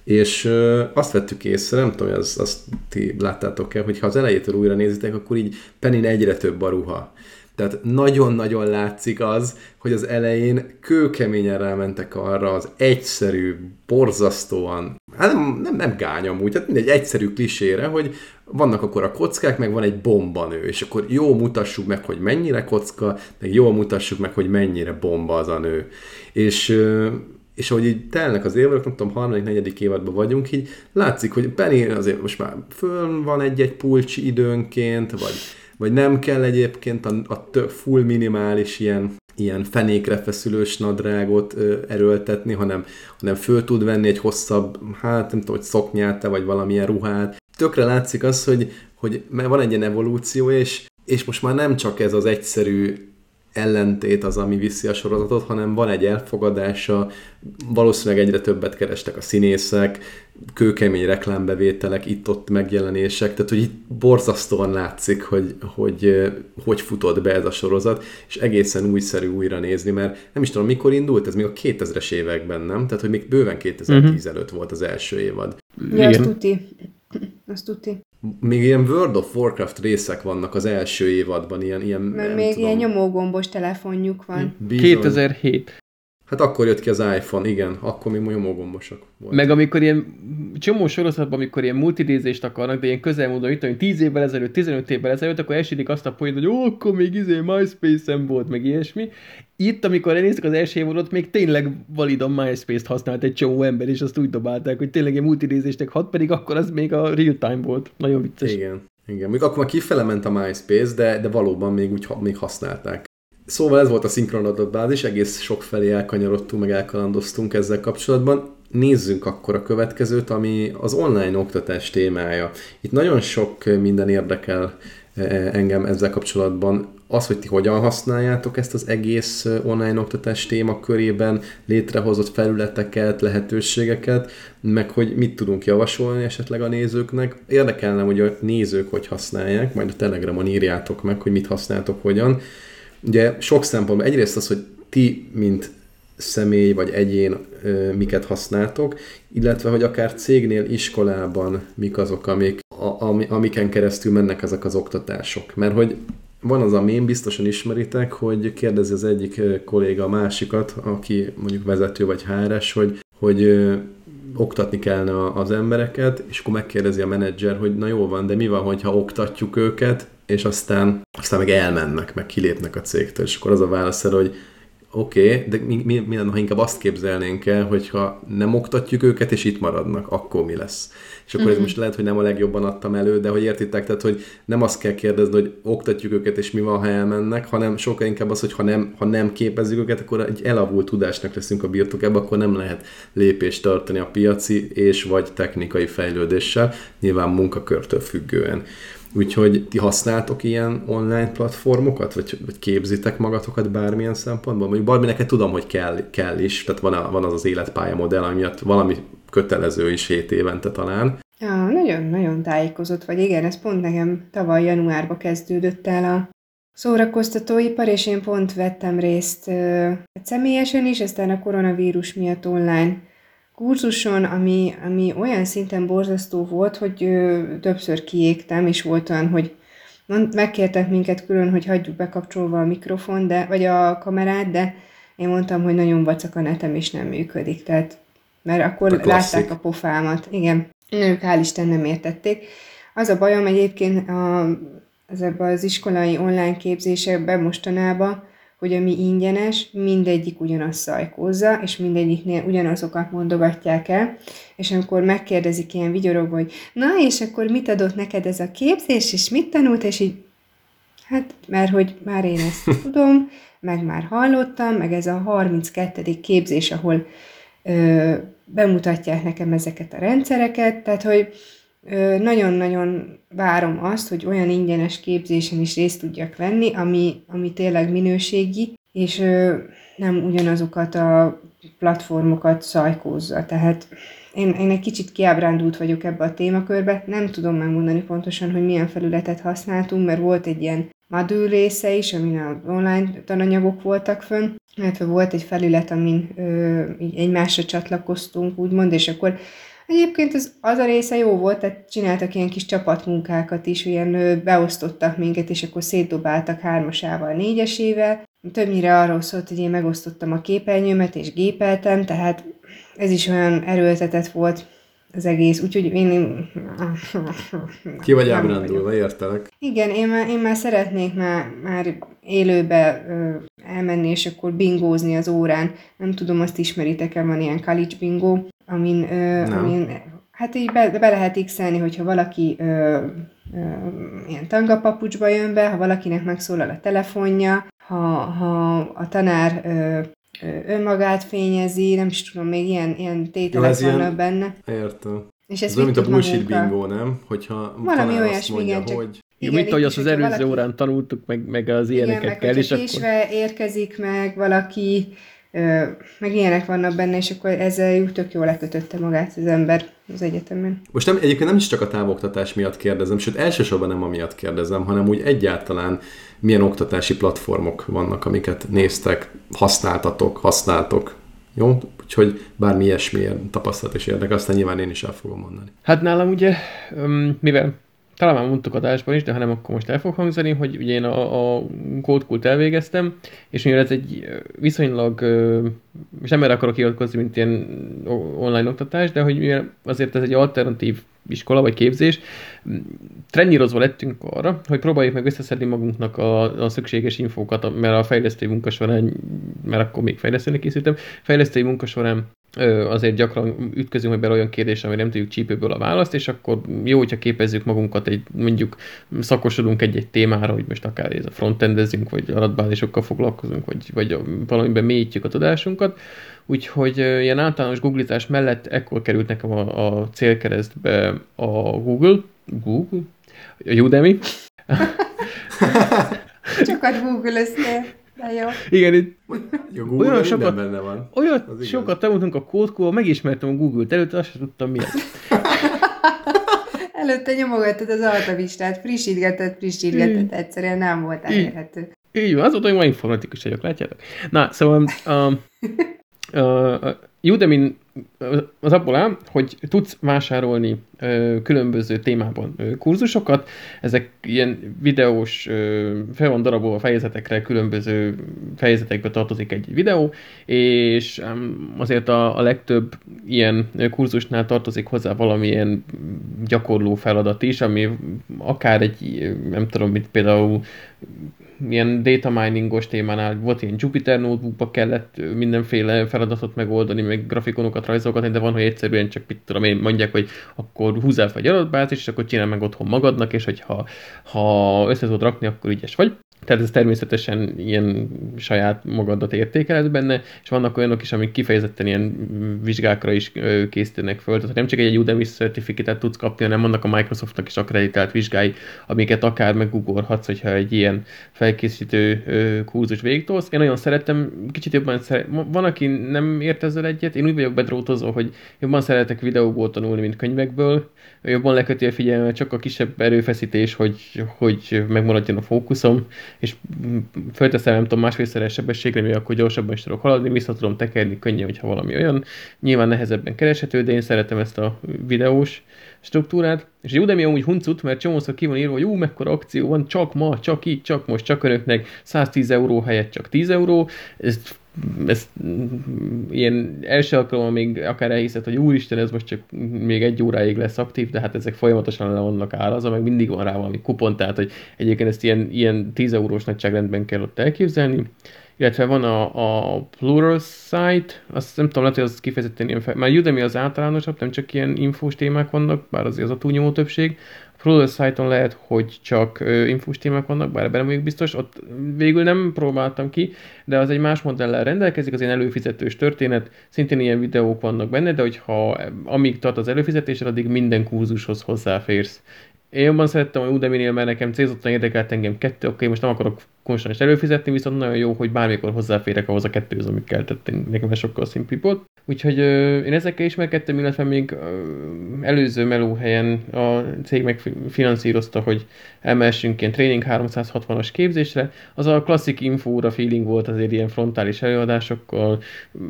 És ö, azt vettük észre, nem tudom, hogy azt, azt ti láttátok-e, hogy ha az elejétől újra nézitek, akkor így Penin egyre több a ruha Tehát nagyon-nagyon látszik az, hogy az elején kőkeményen rámentek arra az egyszerű, borzasztóan, hát nem, nem, nem gányom úgy, tehát mindegy egyszerű klisére, hogy vannak akkor a kockák, meg van egy bombanő, és akkor jó mutassuk meg, hogy mennyire kocka, meg jól mutassuk meg, hogy mennyire bomba az a nő. És és ahogy így telnek az évek, nem tudom, harmadik, negyedik évadban vagyunk, így látszik, hogy Penny azért most már föl van egy-egy pulcsi időnként, vagy, vagy nem kell egyébként a, a full minimális ilyen, ilyen fenékre feszülős nadrágot ö, erőltetni, hanem, hanem föl tud venni egy hosszabb, hát nem tudom, hogy szoknyát, vagy valamilyen ruhát. Tökre látszik az, hogy, hogy van egy ilyen evolúció, és, és most már nem csak ez az egyszerű ellentét az, ami viszi a sorozatot, hanem van egy elfogadása, valószínűleg egyre többet kerestek a színészek, kőkemény reklámbevételek, itt-ott megjelenések, tehát hogy itt borzasztóan látszik, hogy hogy, hogy futott be ez a sorozat, és egészen újszerű újra nézni, mert nem is tudom, mikor indult, ez még a 2000-es években, nem? Tehát, hogy még bőven 2010 uh-huh. előtt volt az első évad. Ja, azt tuti. Azt tuti még ilyen World of Warcraft részek vannak az első évadban, ilyen... ilyen Mert még tudom. ilyen nyomógombos telefonjuk van. Bizony. 2007. Hát akkor jött ki az iPhone, igen, akkor még nyomógombosak volt. Meg amikor ilyen csomó sorozatban, amikor ilyen multidézést akarnak, de ilyen közelmúlva, itt, hogy 10 évvel ezelőtt, 15 évvel ezelőtt, akkor esítik azt a poént, hogy ó, akkor még izé MySpace-en volt, meg ilyesmi. Itt, amikor elnéztek az első évadot, még tényleg validan MySpace-t használt egy csomó ember, és azt úgy dobálták, hogy tényleg ilyen multidézéstek hat, pedig akkor az még a real time volt. Nagyon vicces. Igen. Igen, még akkor már kifele ment a MySpace, de, de valóban még úgy még használták. Szóval ez volt a szinkron adatbázis, egész sok felé elkanyarodtunk, meg elkalandoztunk ezzel kapcsolatban. Nézzünk akkor a következőt, ami az online oktatás témája. Itt nagyon sok minden érdekel eh, engem ezzel kapcsolatban. Az, hogy ti hogyan használjátok ezt az egész eh, online oktatás témakörében létrehozott felületeket, lehetőségeket, meg hogy mit tudunk javasolni esetleg a nézőknek. Érdekelne, hogy a nézők hogy használják, majd a Telegramon írjátok meg, hogy mit használtok hogyan Ugye sok szempontból egyrészt az, hogy ti, mint személy vagy egyén miket használtok, illetve hogy akár cégnél, iskolában mik azok, amik, a, amiken keresztül mennek ezek az oktatások. Mert hogy van az a mém, biztosan ismeritek, hogy kérdezi az egyik kolléga a másikat, aki mondjuk vezető vagy háres, hogy, hogy oktatni kellene az embereket, és akkor megkérdezi a menedzser, hogy na jó van, de mi van, hogyha oktatjuk őket, és aztán, aztán meg elmennek, meg kilépnek a cégtől, és akkor az a válasz erre, hogy oké, okay, de mi, mi, mi lenne, ha inkább azt képzelnénk el, hogyha nem oktatjuk őket, és itt maradnak, akkor mi lesz? És akkor mm-hmm. ez mhm. most lehet, hogy nem a legjobban adtam elő, de hogy értitek, tehát hogy nem azt kell kérdezni, hogy oktatjuk őket, és mi van, ha elmennek, hanem sokkal inkább az, hogy ha nem, ha nem képezzük őket, akkor egy elavult tudásnak leszünk a birtokában, akkor nem lehet lépést tartani a piaci és vagy technikai fejlődéssel, nyilván munkakörtől függően. Úgyhogy ti használtok ilyen online platformokat, vagy, vagy képzitek magatokat bármilyen szempontból? Mondjuk Barbie, neked tudom, hogy kell, kell is, tehát van, a, van az az életpálya modell, ami miatt valami kötelező is 7 évente talán. Ja, nagyon-nagyon tájékozott vagy, igen, ez pont nekem tavaly januárba kezdődött el a szórakoztatóipar, és én pont vettem részt ö, személyesen is, aztán a koronavírus miatt online kurzuson, ami, ami olyan szinten borzasztó volt, hogy ö, többször kiégtem, és volt olyan, hogy megkértek minket külön, hogy hagyjuk bekapcsolva a mikrofon, de, vagy a kamerát, de én mondtam, hogy nagyon vacak a netem, és nem működik. Tehát, mert akkor a látták a pofámat. Igen, ők hál' Isten nem értették. Az a bajom egyébként a, az ebben az iskolai online képzésekben mostanában, hogy ami ingyenes, mindegyik ugyanazt szajkózza, és mindegyiknél ugyanazokat mondogatják el, és amikor megkérdezik ilyen vigyorogva, hogy na, és akkor mit adott neked ez a képzés, és mit tanult, és így, hát, mert hogy már én ezt tudom, meg már hallottam, meg ez a 32. képzés, ahol ö, bemutatják nekem ezeket a rendszereket, tehát, hogy nagyon-nagyon várom azt, hogy olyan ingyenes képzésen is részt tudjak venni, ami, ami tényleg minőségi, és nem ugyanazokat a platformokat szajkózza. Tehát én, én egy kicsit kiábrándult vagyok ebbe a témakörbe, nem tudom megmondani pontosan, hogy milyen felületet használtunk, mert volt egy ilyen madül része is, amin az online tananyagok voltak fönn, illetve volt egy felület, amin ö, így egymásra csatlakoztunk, úgymond, és akkor Egyébként az, az a része jó volt, tehát csináltak ilyen kis csapatmunkákat is, ilyen beosztottak minket, és akkor szétdobáltak hármasával, négyesével. Többnyire arról szólt, hogy én megosztottam a képernyőmet, és gépeltem, tehát ez is olyan erőltetett volt az egész, úgyhogy én... Ki vagy ábrándulva, értelek. Igen, én már, én már szeretnék már, már élőbe ö, elmenni, és akkor bingózni az órán. Nem tudom, azt ismeritek-e, van ilyen college bingo, amin, ö, Nem. amin hát így be, be lehet x hogyha valaki ö, ö, ilyen tangapapucsba jön be, ha valakinek megszólal a telefonja, ha, ha a tanár ö, ö, önmagát fényezi, nem is tudom, még ilyen, ilyen tételek ilyen- vannak benne. Értem. És Ez olyan, mint a bullshit bingo, nem? Hogyha Valami olyasmi, mondja, igen, csak- hogy Igen, Igen, mint ahogy itt azt az előző valaki- órán tanultuk, meg, meg az Igen, ilyeneket meg kell, hogyha és akkor... késve érkezik meg valaki, meg ilyenek vannak benne, és akkor ezzel úgy tök jól lekötötte magát az ember az egyetemen. Most nem, egyébként nem is csak a távoktatás miatt kérdezem, sőt elsősorban nem amiatt kérdezem, hanem úgy egyáltalán milyen oktatási platformok vannak, amiket néztek, használtatok, használtok. Jó? Úgyhogy bármi ilyesmi tapasztalat és érdekel, aztán nyilván én is el fogom mondani. Hát nálam ugye, mivel talán már mondtuk adásban is, de ha nem, akkor most el fog hangzani, hogy ugye én a, a Code Kult elvégeztem, és mivel ez egy viszonylag, és nem erre akarok hivatkozni, mint ilyen online oktatás, de hogy mivel azért ez egy alternatív iskola vagy képzés, m, trennyírozva lettünk arra, hogy próbáljuk meg összeszedni magunknak a, a szükséges infókat, mert a fejlesztői munka során, mert akkor még fejlesztőnek készültem, fejlesztői munka során azért gyakran ütközünk be olyan kérdés, amire nem tudjuk csípőből a választ, és akkor jó, hogyha képezzük magunkat egy, mondjuk szakosodunk egy-egy témára, hogy most akár ez a frontendezünk, vagy adatbázisokkal foglalkozunk, vagy, vagy valamiben mélyítjük a tudásunkat. Úgyhogy ilyen általános googlizás mellett ekkor került nekem a, a célkeresztbe a Google, Google, a Udemy. Csak a Google össze, de jó. Igen, itt Jó, Google Olyan sokat- benne van. olyat Az sokat tanultunk a kódkóval, megismertem a Google-t előtt, azt sem tudtam mi ez. Előtte nyomogattad az altavistát, frissítgetted, frissítgetted, egyszerűen nem volt elérhető. Így van, azóta, hogy ma informatikus vagyok, látjátok? Na, szóval a, a, a Udemy az abból áll, hogy tudsz vásárolni ö, különböző témában ö, kurzusokat, ezek ilyen videós, ö, fel van darabolva fejezetekre, különböző fejezetekbe tartozik egy videó, és azért a, a legtöbb ilyen kurzusnál tartozik hozzá valamilyen gyakorló feladat is, ami akár egy, nem tudom, mit például ilyen data miningos témánál volt ilyen Jupyter notebookba kellett mindenféle feladatot megoldani, meg grafikonokat rajzolgatni, de van, hogy egyszerűen csak mit tudom én, mondják, hogy akkor húzzál fel egy adatbázis, és akkor csinál meg otthon magadnak, és hogyha ha össze tudod rakni, akkor ügyes vagy. Tehát ez természetesen ilyen saját magadat értékeled benne, és vannak olyanok is, amik kifejezetten ilyen vizsgákra is készítenek föl. Tehát nem csak egy Udemy certifikát tudsz kapni, hanem vannak a Microsoftnak is akreditált vizsgái, amiket akár megugorhatsz, hogyha egy ilyen felkészítő kurzus végigtolsz. Én nagyon szeretem, kicsit jobban szeret, van, aki nem ért ezzel egyet, én úgy vagyok bedrótozva, hogy jobban szeretek videóból tanulni, mint könyvekből, jobban leköti a figyelmet, csak a kisebb erőfeszítés, hogy, hogy megmaradjon a fókuszom, és fölteszem, nem tudom, másfélszeres sebességre, mi akkor gyorsabban is tudok haladni, vissza tudom tekerni könnyen, hogyha valami olyan. Nyilván nehezebben kereshető, de én szeretem ezt a videós struktúrát. És a Udemy amúgy huncut, mert csomószor ki van írva, hogy jó, mekkora akció van, csak ma, csak így, csak most, csak önöknek 110 euró helyett csak 10 euró. Ez ez mm, ilyen első alkalommal még akár elhiszed, hogy úristen, ez most csak még egy óráig lesz aktív, de hát ezek folyamatosan le vannak árazva, meg mindig van rá valami kupon, tehát hogy egyébként ezt ilyen, ilyen 10 eurós nagyságrendben kell ott elképzelni. Illetve van a, a Plural Site, azt nem tudom, lehet, hogy az kifejezetten ilyen fel... Már Udemy az általánosabb, nem csak ilyen infós témák vannak, bár azért az a túlnyomó többség. Plural Site-on lehet, hogy csak ö, infós témák vannak, bár ebben vagyok biztos, ott végül nem próbáltam ki, de az egy más modellel rendelkezik, az ilyen előfizetős történet, szintén ilyen videók vannak benne, de hogyha amíg tart az előfizetésed, addig minden kurzushoz hozzáférsz. Én jobban szerettem a Udemy-nél, mert nekem célzottan érdekelt engem kettő, oké, most nem akarok konstans előfizetni, viszont nagyon jó, hogy bármikor hozzáférek ahhoz a kettőhöz, amit kell, tehát nekem ez sokkal szimplibb volt. Úgyhogy ö, én ezekkel ismerkedtem, illetve még ö, előző melóhelyen a cég megfinanszírozta, hogy elmehessünk ilyen Training 360-as képzésre. Az a klasszik infóra feeling volt azért ilyen frontális előadásokkal,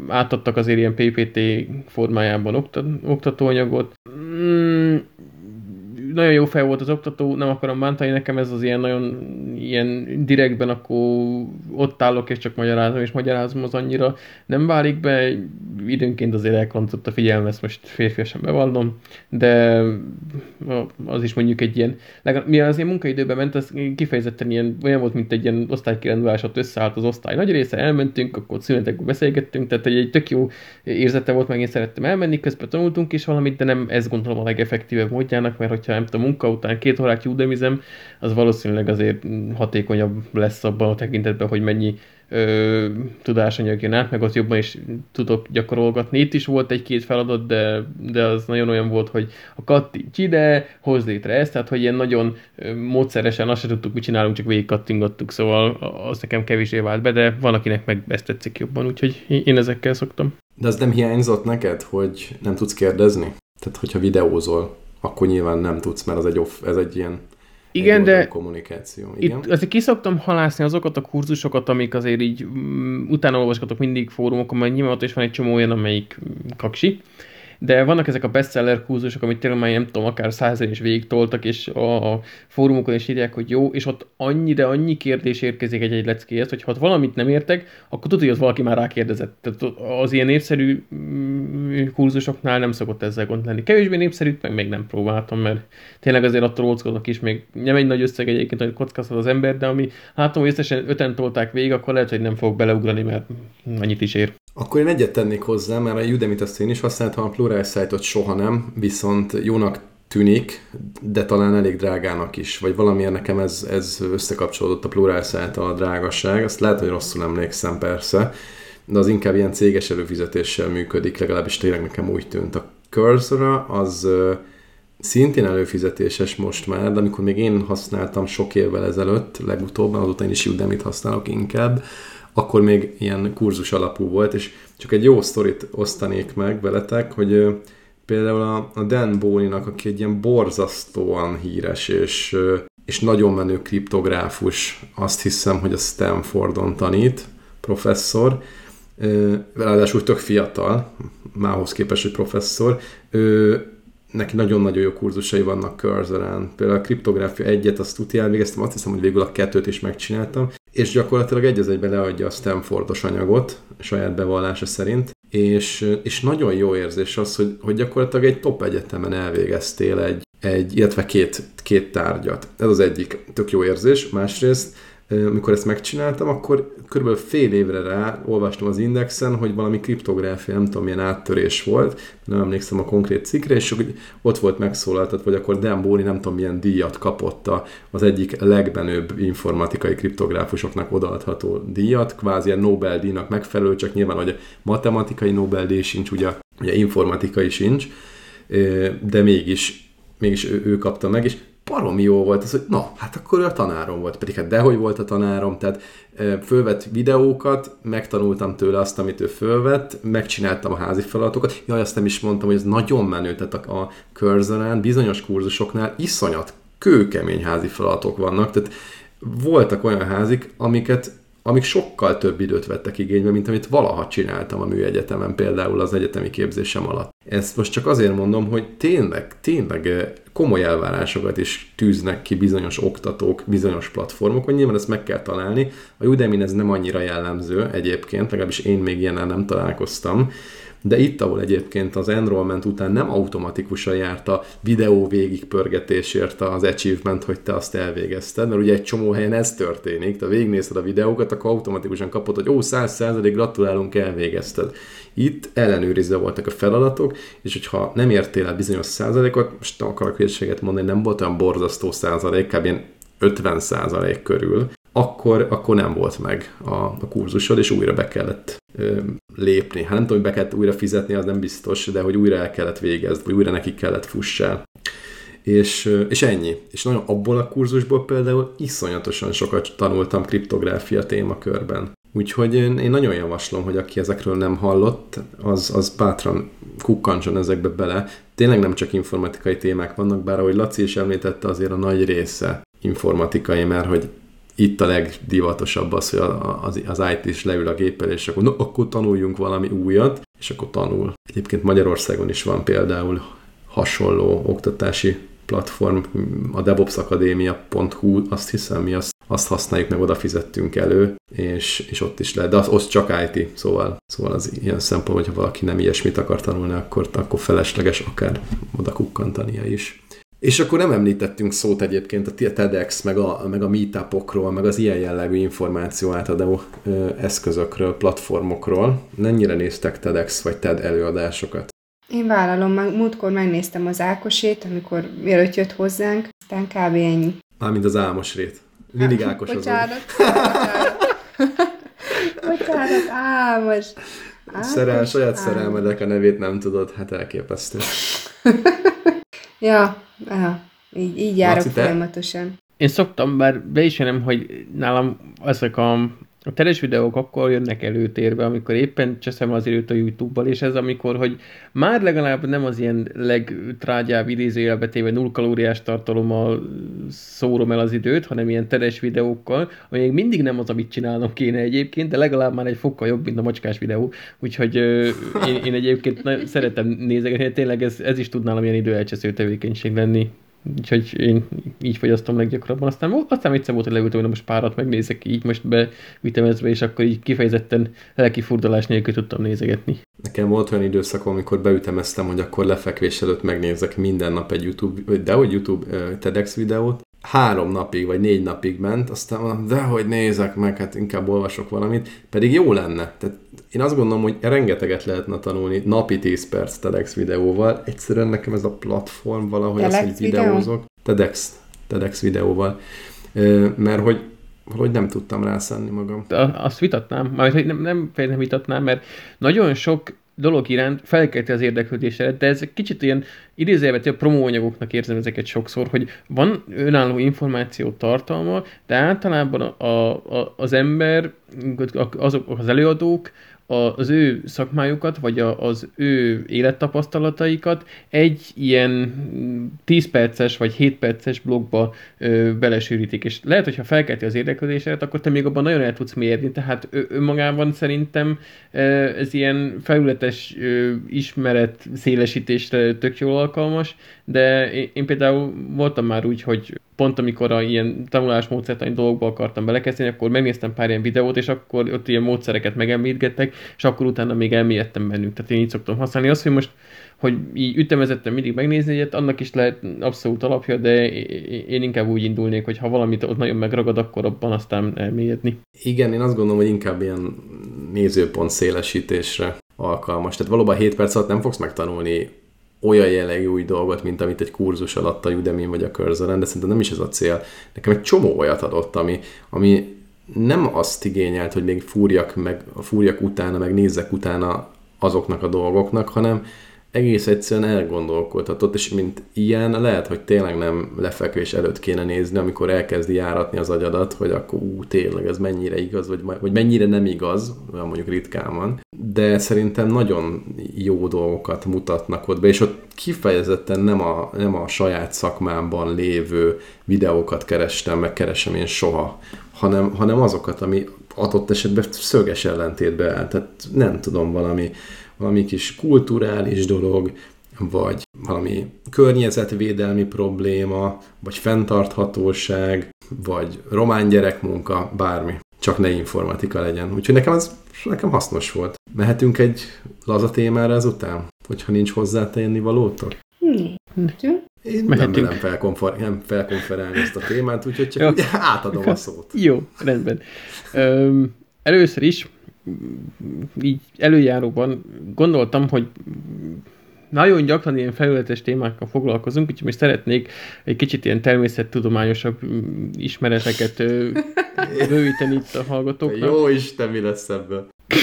átadtak azért ilyen PPT formájában oktat, oktatóanyagot. Mm, nagyon jó fej volt az oktató, nem akarom bántani, nekem ez az ilyen nagyon ilyen direktben, akkor ott állok és csak magyarázom, és magyarázom az annyira. Nem válik be, időnként azért elkontott a figyelme, ezt most férfiasan bevallom, de az is mondjuk egy ilyen, legalább, mi az én munkaidőben ment, az kifejezetten ilyen, olyan volt, mint egy ilyen osztálykirándulás, ott összeállt az osztály nagy része, elmentünk, akkor szünetekben beszélgettünk, tehát egy, egy tök jó érzete volt, meg én szerettem elmenni, közben tanultunk is valamit, de nem ez gondolom a legeffektívebb módjának, mert hogyha nem tudom, munka után két órát judemizem, az valószínűleg azért hatékonyabb lesz abban a tekintetben, hogy mennyi ö, tudásanyag jön át, meg ott jobban is tudok gyakorolgatni. Itt is volt egy-két feladat, de, de az nagyon olyan volt, hogy a kattints ide, hozd létre ezt, tehát hogy ilyen nagyon módszeresen azt se tudtuk, mit csinálunk, csak végig kattingattuk, szóval az nekem kevésé vált be, de van, akinek meg ezt tetszik jobban, úgyhogy én ezekkel szoktam. De az nem hiányzott neked, hogy nem tudsz kérdezni? Tehát, hogyha videózol, akkor nyilván nem tudsz, mert az egy off, ez egy ilyen igen, egy de kommunikáció. Igen? Itt azért kiszoktam halászni azokat a kurzusokat, amik azért így um, utána olvasgatok mindig fórumokon, mert nyilván ott is van egy csomó olyan, amelyik kaksi, de vannak ezek a bestseller kurzusok, amit tényleg már nem tudom, akár százer is végig toltak, és a fórumokon is írják, hogy jó, és ott annyi, de annyi kérdés érkezik egy-egy leckéhez, hogy ha ott valamit nem értek, akkor tudod, hogy az valaki már rákérdezett. Tehát az ilyen népszerű mm, kurzusoknál nem szokott ezzel gond lenni. Kevésbé népszerű, meg még nem próbáltam, mert tényleg azért attól óckodok is, még nem egy nagy összeg egyébként, hogy kockáztat az ember, de ami látom, hogy összesen öten tolták végig, akkor lehet, hogy nem fog beleugrani, mert annyit is ér. Akkor én egyet tennék hozzá, mert a Udemy-t azt én is használtam, a Pluralsight-ot soha nem, viszont jónak tűnik, de talán elég drágának is, vagy valamilyen nekem ez, ez összekapcsolódott a Pluralsight a drágasság, azt lehet, hogy rosszul emlékszem persze, de az inkább ilyen céges előfizetéssel működik, legalábbis tényleg nekem úgy tűnt. A cursor az szintén előfizetéses most már, de amikor még én használtam sok évvel ezelőtt, legutóbb, azóta én is Udemy-t használok inkább, akkor még ilyen kurzus alapú volt, és csak egy jó sztorit osztanék meg veletek, hogy például a, Dan Bóninak, aki egy ilyen borzasztóan híres és, és nagyon menő kriptográfus, azt hiszem, hogy a Stanfordon tanít, professzor, ráadásul tök fiatal, mához képest, hogy professzor, ő, neki nagyon-nagyon jó kurzusai vannak Cursor-en. Például a kriptográfia egyet, azt tuti elvégeztem, azt hiszem, hogy végül a kettőt is megcsináltam, és gyakorlatilag egy az egyben leadja a Stanfordos anyagot, saját bevallása szerint, és, és nagyon jó érzés az, hogy, hogy gyakorlatilag egy top egyetemen elvégeztél egy, egy illetve két, két tárgyat. Ez az egyik tök jó érzés. Másrészt amikor ezt megcsináltam, akkor körülbelül fél évre rá olvastam az Indexen, hogy valami kriptográfia, nem tudom, milyen áttörés volt, nem emlékszem a konkrét cikkre, és ott volt megszólaltat, hogy akkor Dan Bóni nem tudom, milyen díjat kapott az egyik legbenőbb informatikai kriptográfusoknak odaadható díjat, kvázi a Nobel-díjnak megfelelő, csak nyilván, hogy matematikai Nobel-díj sincs, ugye, ugye informatikai sincs, de mégis mégis ő, ő kapta meg, és baromi jó volt az, hogy na, hát akkor ő a tanárom volt, pedig hát dehogy volt a tanárom, tehát fölvett videókat, megtanultam tőle azt, amit ő fölvett, megcsináltam a házi feladatokat, jaj, azt nem is mondtam, hogy ez nagyon menő, tehát a, a curzorán, bizonyos kurzusoknál iszonyat kőkemény házi feladatok vannak, tehát voltak olyan házik, amiket amik sokkal több időt vettek igénybe, mint amit valaha csináltam a műegyetemen, például az egyetemi képzésem alatt. Ezt most csak azért mondom, hogy tényleg, tényleg komoly elvárásokat is tűznek ki bizonyos oktatók, bizonyos platformok, nyilván ezt meg kell találni. A udemy ez nem annyira jellemző egyébként, legalábbis én még ilyennel nem találkoztam, de itt, ahol egyébként az enrollment után nem automatikusan járt a videó végigpörgetésért az achievement, hogy te azt elvégezted, mert ugye egy csomó helyen ez történik, te végignézted a videókat, akkor automatikusan kapod, hogy ó, 100% gratulálunk, elvégezted. Itt ellenőrizve voltak a feladatok, és hogyha nem értél el bizonyos százalékot, most nem akarok hülyeséget mondani, nem volt olyan borzasztó százalék, kb. 50 százalék körül, akkor, akkor nem volt meg a, a kurzusod, és újra be kellett lépni. Hát nem tudom, hogy be kellett újra fizetni, az nem biztos, de hogy újra el kellett végezni, vagy újra neki kellett fussál. és, és ennyi. És nagyon abból a kurzusból például iszonyatosan sokat tanultam kriptográfia témakörben. Úgyhogy én, én nagyon javaslom, hogy aki ezekről nem hallott, az, az bátran kukkancson ezekbe bele. Tényleg nem csak informatikai témák vannak, bár ahogy Laci is említette, azért a nagy része informatikai, mert hogy itt a legdivatosabb az, hogy az, az IT is leül a géppel, és akkor, no, akkor tanuljunk valami újat, és akkor tanul. Egyébként Magyarországon is van például hasonló oktatási platform, a devopsakadémia.hu, azt hiszem, mi azt, azt használjuk, meg oda fizettünk elő, és, és ott is lehet, de az, az csak IT, szóval, szóval az ilyen szempont, hogyha valaki nem ilyesmit akar tanulni, akkor, akkor felesleges akár oda kukkantania is. És akkor nem említettünk szót egyébként a TEDx, meg a, meg a meetupokról, meg az ilyen jellegű információ átadó ö, eszközökről, platformokról. Mennyire néztek TEDx vagy TED előadásokat? Én vállalom, múltkor megnéztem az Ákosét, amikor mielőtt jött hozzánk, aztán kb. ennyi. Mármint az Álmosrét. Lilig hát, Ákos bocsánat, bocsánat. bocsánat, Álmos. Szerel, saját szerelmedek a nevét nem tudod, hát elképesztő. ja, ja, így, így járok Laci, folyamatosan. Én szoktam, bár beismerem, hogy nálam ezek a a teres videók akkor jönnek előtérbe, amikor éppen cseszem az időt a YouTube-bal, és ez amikor, hogy már legalább nem az ilyen legtrágyább idézőjelbetéve null kalóriás tartalommal szórom el az időt, hanem ilyen teres videókkal, ami még mindig nem az, amit csinálnom kéne egyébként, de legalább már egy fokkal jobb, mint a macskás videó. Úgyhogy ö, én, én egyébként nagyon szeretem nézegetni, tényleg ez, ez is tudnál ilyen időelcsesző tevékenység lenni. Úgyhogy én így fogyasztom leggyakrabban. Aztán, aztán egyszer volt, hogy leültem, hogy most párat megnézek így most bevitemezve, és akkor így kifejezetten lelki furdalás nélkül tudtam nézegetni. Nekem volt olyan időszakom, amikor beütemeztem, hogy akkor lefekvés előtt megnézek minden nap egy YouTube, de hogy YouTube TEDx videót, három napig, vagy négy napig ment, aztán mondom, de hogy nézek meg, hát inkább olvasok valamit, pedig jó lenne. Tehát én azt gondolom, hogy rengeteget lehetne tanulni napi 10 perc TEDx videóval. Egyszerűen nekem ez a platform valahogy TEDx az, hogy videózok. TEDx, TEDx videóval. Mert hogy hogy nem tudtam rászánni magam. Azt vitatnám, majd hogy nem, nem, nem vitatnám, mert nagyon sok dolog iránt felkelti az érdeklődésedet, de ez kicsit ilyen idézőjelben promóanyagoknak érzem ezeket sokszor, hogy van önálló információ tartalma, de általában a, a, az ember, azok az előadók az ő szakmájukat, vagy az ő élettapasztalataikat egy ilyen 10 perces vagy 7 perces blogba ö, belesűrítik. És lehet, hogyha felkelti az érdeklődésedet, akkor te még abban nagyon el tudsz mérni. Tehát önmagában szerintem ez ilyen felületes ismeret szélesítésre tök jól alkalmas, de én, például voltam már úgy, hogy pont amikor a ilyen tanulásmódszertani dolgokba akartam belekezdeni, akkor megnéztem pár ilyen videót, és akkor ott ilyen módszereket megemlítgettek, és akkor utána még elmélyedtem bennük. Tehát én így szoktam használni. Azt, hogy most hogy így ütemezettem mindig megnézni egyet, annak is lehet abszolút alapja, de én inkább úgy indulnék, hogy ha valamit ott nagyon megragad, akkor abban aztán elmélyedni. Igen, én azt gondolom, hogy inkább ilyen nézőpont szélesítésre alkalmas. Tehát valóban 7 perc alatt nem fogsz megtanulni olyan jellegű új dolgot, mint amit egy kurzus alatt a udemy vagy a cursor de szerintem nem is ez a cél. Nekem egy csomó olyat adott, ami, ami nem azt igényelt, hogy még fúrjak, meg, fúrjak utána, meg nézzek utána azoknak a dolgoknak, hanem egész egyszerűen elgondolkodhatott, és mint ilyen lehet, hogy tényleg nem lefekvés előtt kéne nézni, amikor elkezdi járatni az agyadat, hogy akkor ú, tényleg ez mennyire igaz, vagy, vagy mennyire nem igaz, olyan mondjuk ritkán van, de szerintem nagyon jó dolgokat mutatnak ott be, és ott kifejezetten nem a, nem a saját szakmámban lévő videókat kerestem, meg keresem én soha, hanem, hanem azokat, ami adott esetben szöges ellentétbe áll. Tehát nem tudom, valami valami kis kulturális dolog, vagy valami környezetvédelmi probléma, vagy fenntarthatóság, vagy román gyerekmunka, bármi. Csak ne informatika legyen. Úgyhogy nekem ez nekem hasznos volt. Mehetünk egy laza témára ezután? Hogyha nincs hozzátenni valótok? Én nem merem felkonfer- nem felkonferálni ezt a témát, úgyhogy csak átadom a szót. Jó, rendben. Öm, először is így előjáróban gondoltam, hogy nagyon gyakran ilyen felületes témákkal foglalkozunk, úgyhogy most szeretnék egy kicsit ilyen természettudományosabb ismereteket bővíteni itt a hallgatóknak. Jó Isten, mi lesz ebből?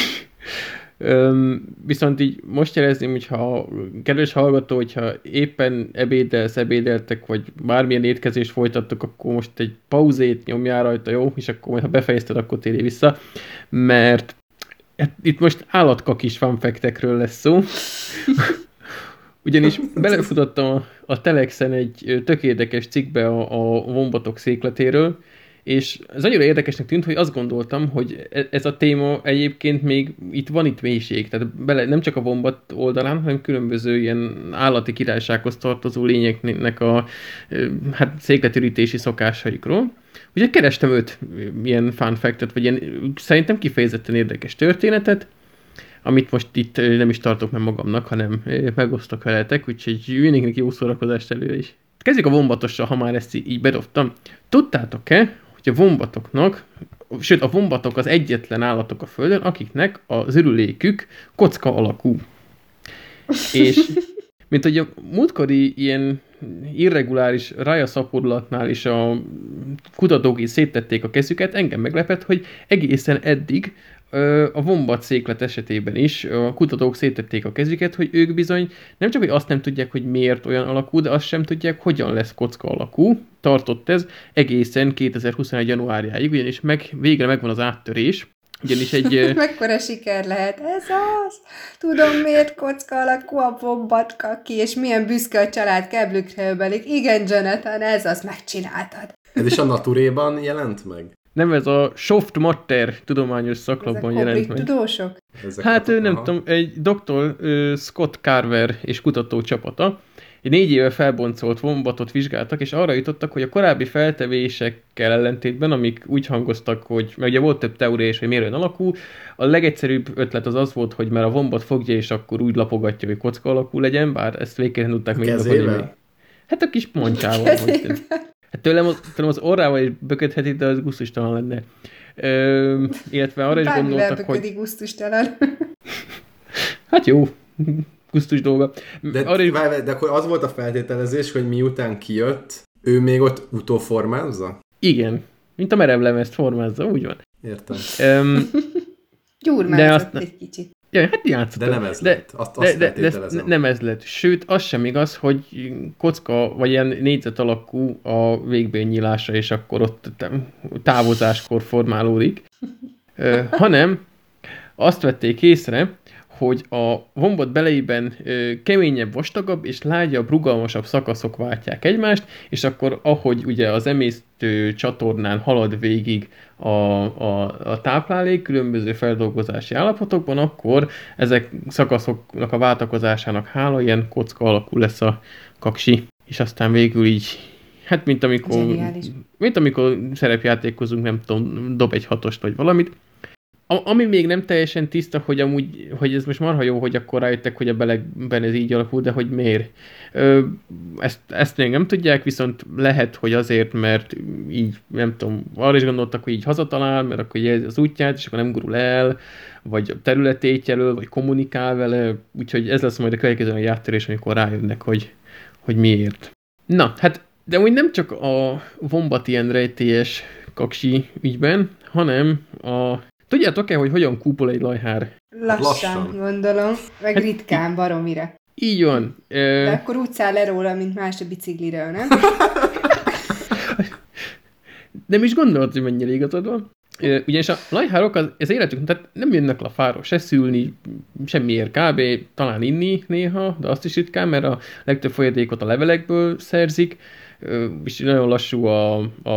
Öm, viszont így most jelezném, hogyha kedves hallgató, hogyha éppen ebédelsz, ebédeltek, vagy bármilyen étkezést folytattok, akkor most egy pauzét nyomjál rajta, jó? És akkor ha befejezted, akkor térj vissza, mert itt most állatkakis fanfektekről lesz szó. Ugyanis belefutottam a, a Telexen egy tök érdekes cikkbe a, a vombatok székletéről, és ez annyira érdekesnek tűnt, hogy azt gondoltam, hogy e- ez a téma egyébként még itt van itt mélység, tehát bele, nem csak a bombat oldalán, hanem különböző ilyen állati királysághoz tartozó lényeknek a hát székletürítési szokásaikról. Ugye kerestem öt ilyen fun fact vagy ilyen szerintem kifejezetten érdekes történetet, amit most itt nem is tartok meg magamnak, hanem megosztok veletek, úgyhogy mindenkinek jó szórakozást előre is. Kezdjük a vombatossal, ha már ezt így bedobtam. Tudtátok-e, hogy a vombatoknak, sőt a vombatok az egyetlen állatok a Földön, akiknek az örülékük kocka alakú. És mint hogy a múltkori ilyen irreguláris rájaszapodulatnál is a kutatók is széttették a kezüket, engem meglepett, hogy egészen eddig a vombat széklet esetében is a kutatók szétették a kezüket, hogy ők bizony nem csak, hogy azt nem tudják, hogy miért olyan alakú, de azt sem tudják, hogyan lesz kocka alakú. Tartott ez egészen 2021. januárjáig, ugyanis meg, végre megvan az áttörés, ugyanis egy... Mekkora siker lehet? Ez az! Tudom, miért kocka alakú a bombatka ki, és milyen büszke a család keblükre Igen, Jonathan, ez az, megcsináltad. Ez is a Naturéban jelent meg? Nem, ez a Soft Matter tudományos szaklapban jelent meg. tudósok? Ezek hát ő nem aha. tudom, egy doktor Scott Carver és kutató csapata négy éve felboncolt vombatot vizsgáltak, és arra jutottak, hogy a korábbi feltevésekkel ellentétben, amik úgy hangoztak, hogy, mert ugye volt több teória is, hogy miért alakú, a legegyszerűbb ötlet az az volt, hogy mert a vombat fogja, és akkor úgy lapogatja, hogy kocka alakú legyen, bár ezt végképp tudták még Hát a kis poncsával. Hát tőlem, tőlem az orrával is böködheti, de az gusztustalan lenne. Ö, illetve arra is gondoltak, hogy... gusztustalan. hát jó, gusztus dolga. De, arra is... várj, de akkor az volt a feltételezés, hogy miután kijött, ő még ott utóformázza? Igen, mint a merevlemezt formázza, úgy van. Értem. Um, Gyurmázott azt... egy kicsit. Ja, hát játszott. De nem ez de, lett. Azt, azt de, de, de nem ez lett. Sőt, az sem igaz, hogy kocka, vagy ilyen négyzet alakú a végbénynyílása, és akkor ott távozáskor formálódik. Ö, hanem azt vették észre, hogy a vombot beleiben keményebb, vastagabb és lágyabb, rugalmasabb szakaszok váltják egymást, és akkor ahogy ugye az emésztő csatornán halad végig a, a, a táplálék különböző feldolgozási állapotokban, akkor ezek szakaszoknak a váltakozásának hála ilyen kocka alakú lesz a kaksi, és aztán végül így Hát, mint amikor, mint amikor szerepjátékozunk, nem tudom, dob egy hatost vagy valamit, ami még nem teljesen tiszta, hogy amúgy, hogy ez most marha jó, hogy akkor rájöttek, hogy a belegben ez így alakul, de hogy miért. Ö, ezt, ezt még nem tudják, viszont lehet, hogy azért, mert így, nem tudom, arra is gondoltak, hogy így hazatalál, mert akkor ez az útját, és akkor nem gurul el, vagy a területét jelöl, vagy kommunikál vele, úgyhogy ez lesz majd a következő a játtörés, amikor rájönnek, hogy, hogy miért. Na, hát de úgy nem csak a vombat ilyen rejtélyes kaksi ügyben, hanem a Tudjátok-e, hogy hogyan kúpol egy lajhár? Lassan, Lassan. gondolom, meg hát, ritkán baromira. Így van. De akkor úgy száll le róla, mint más a bicikliről, nem? nem is gondolod, hogy mennyire igazad van. Ugyanis a lajhárok az, az életük, tehát nem jönnek le a fáról se szülni, semmiért kb. talán inni néha, de azt is ritkán, mert a legtöbb folyadékot a levelekből szerzik, és nagyon lassú a, a,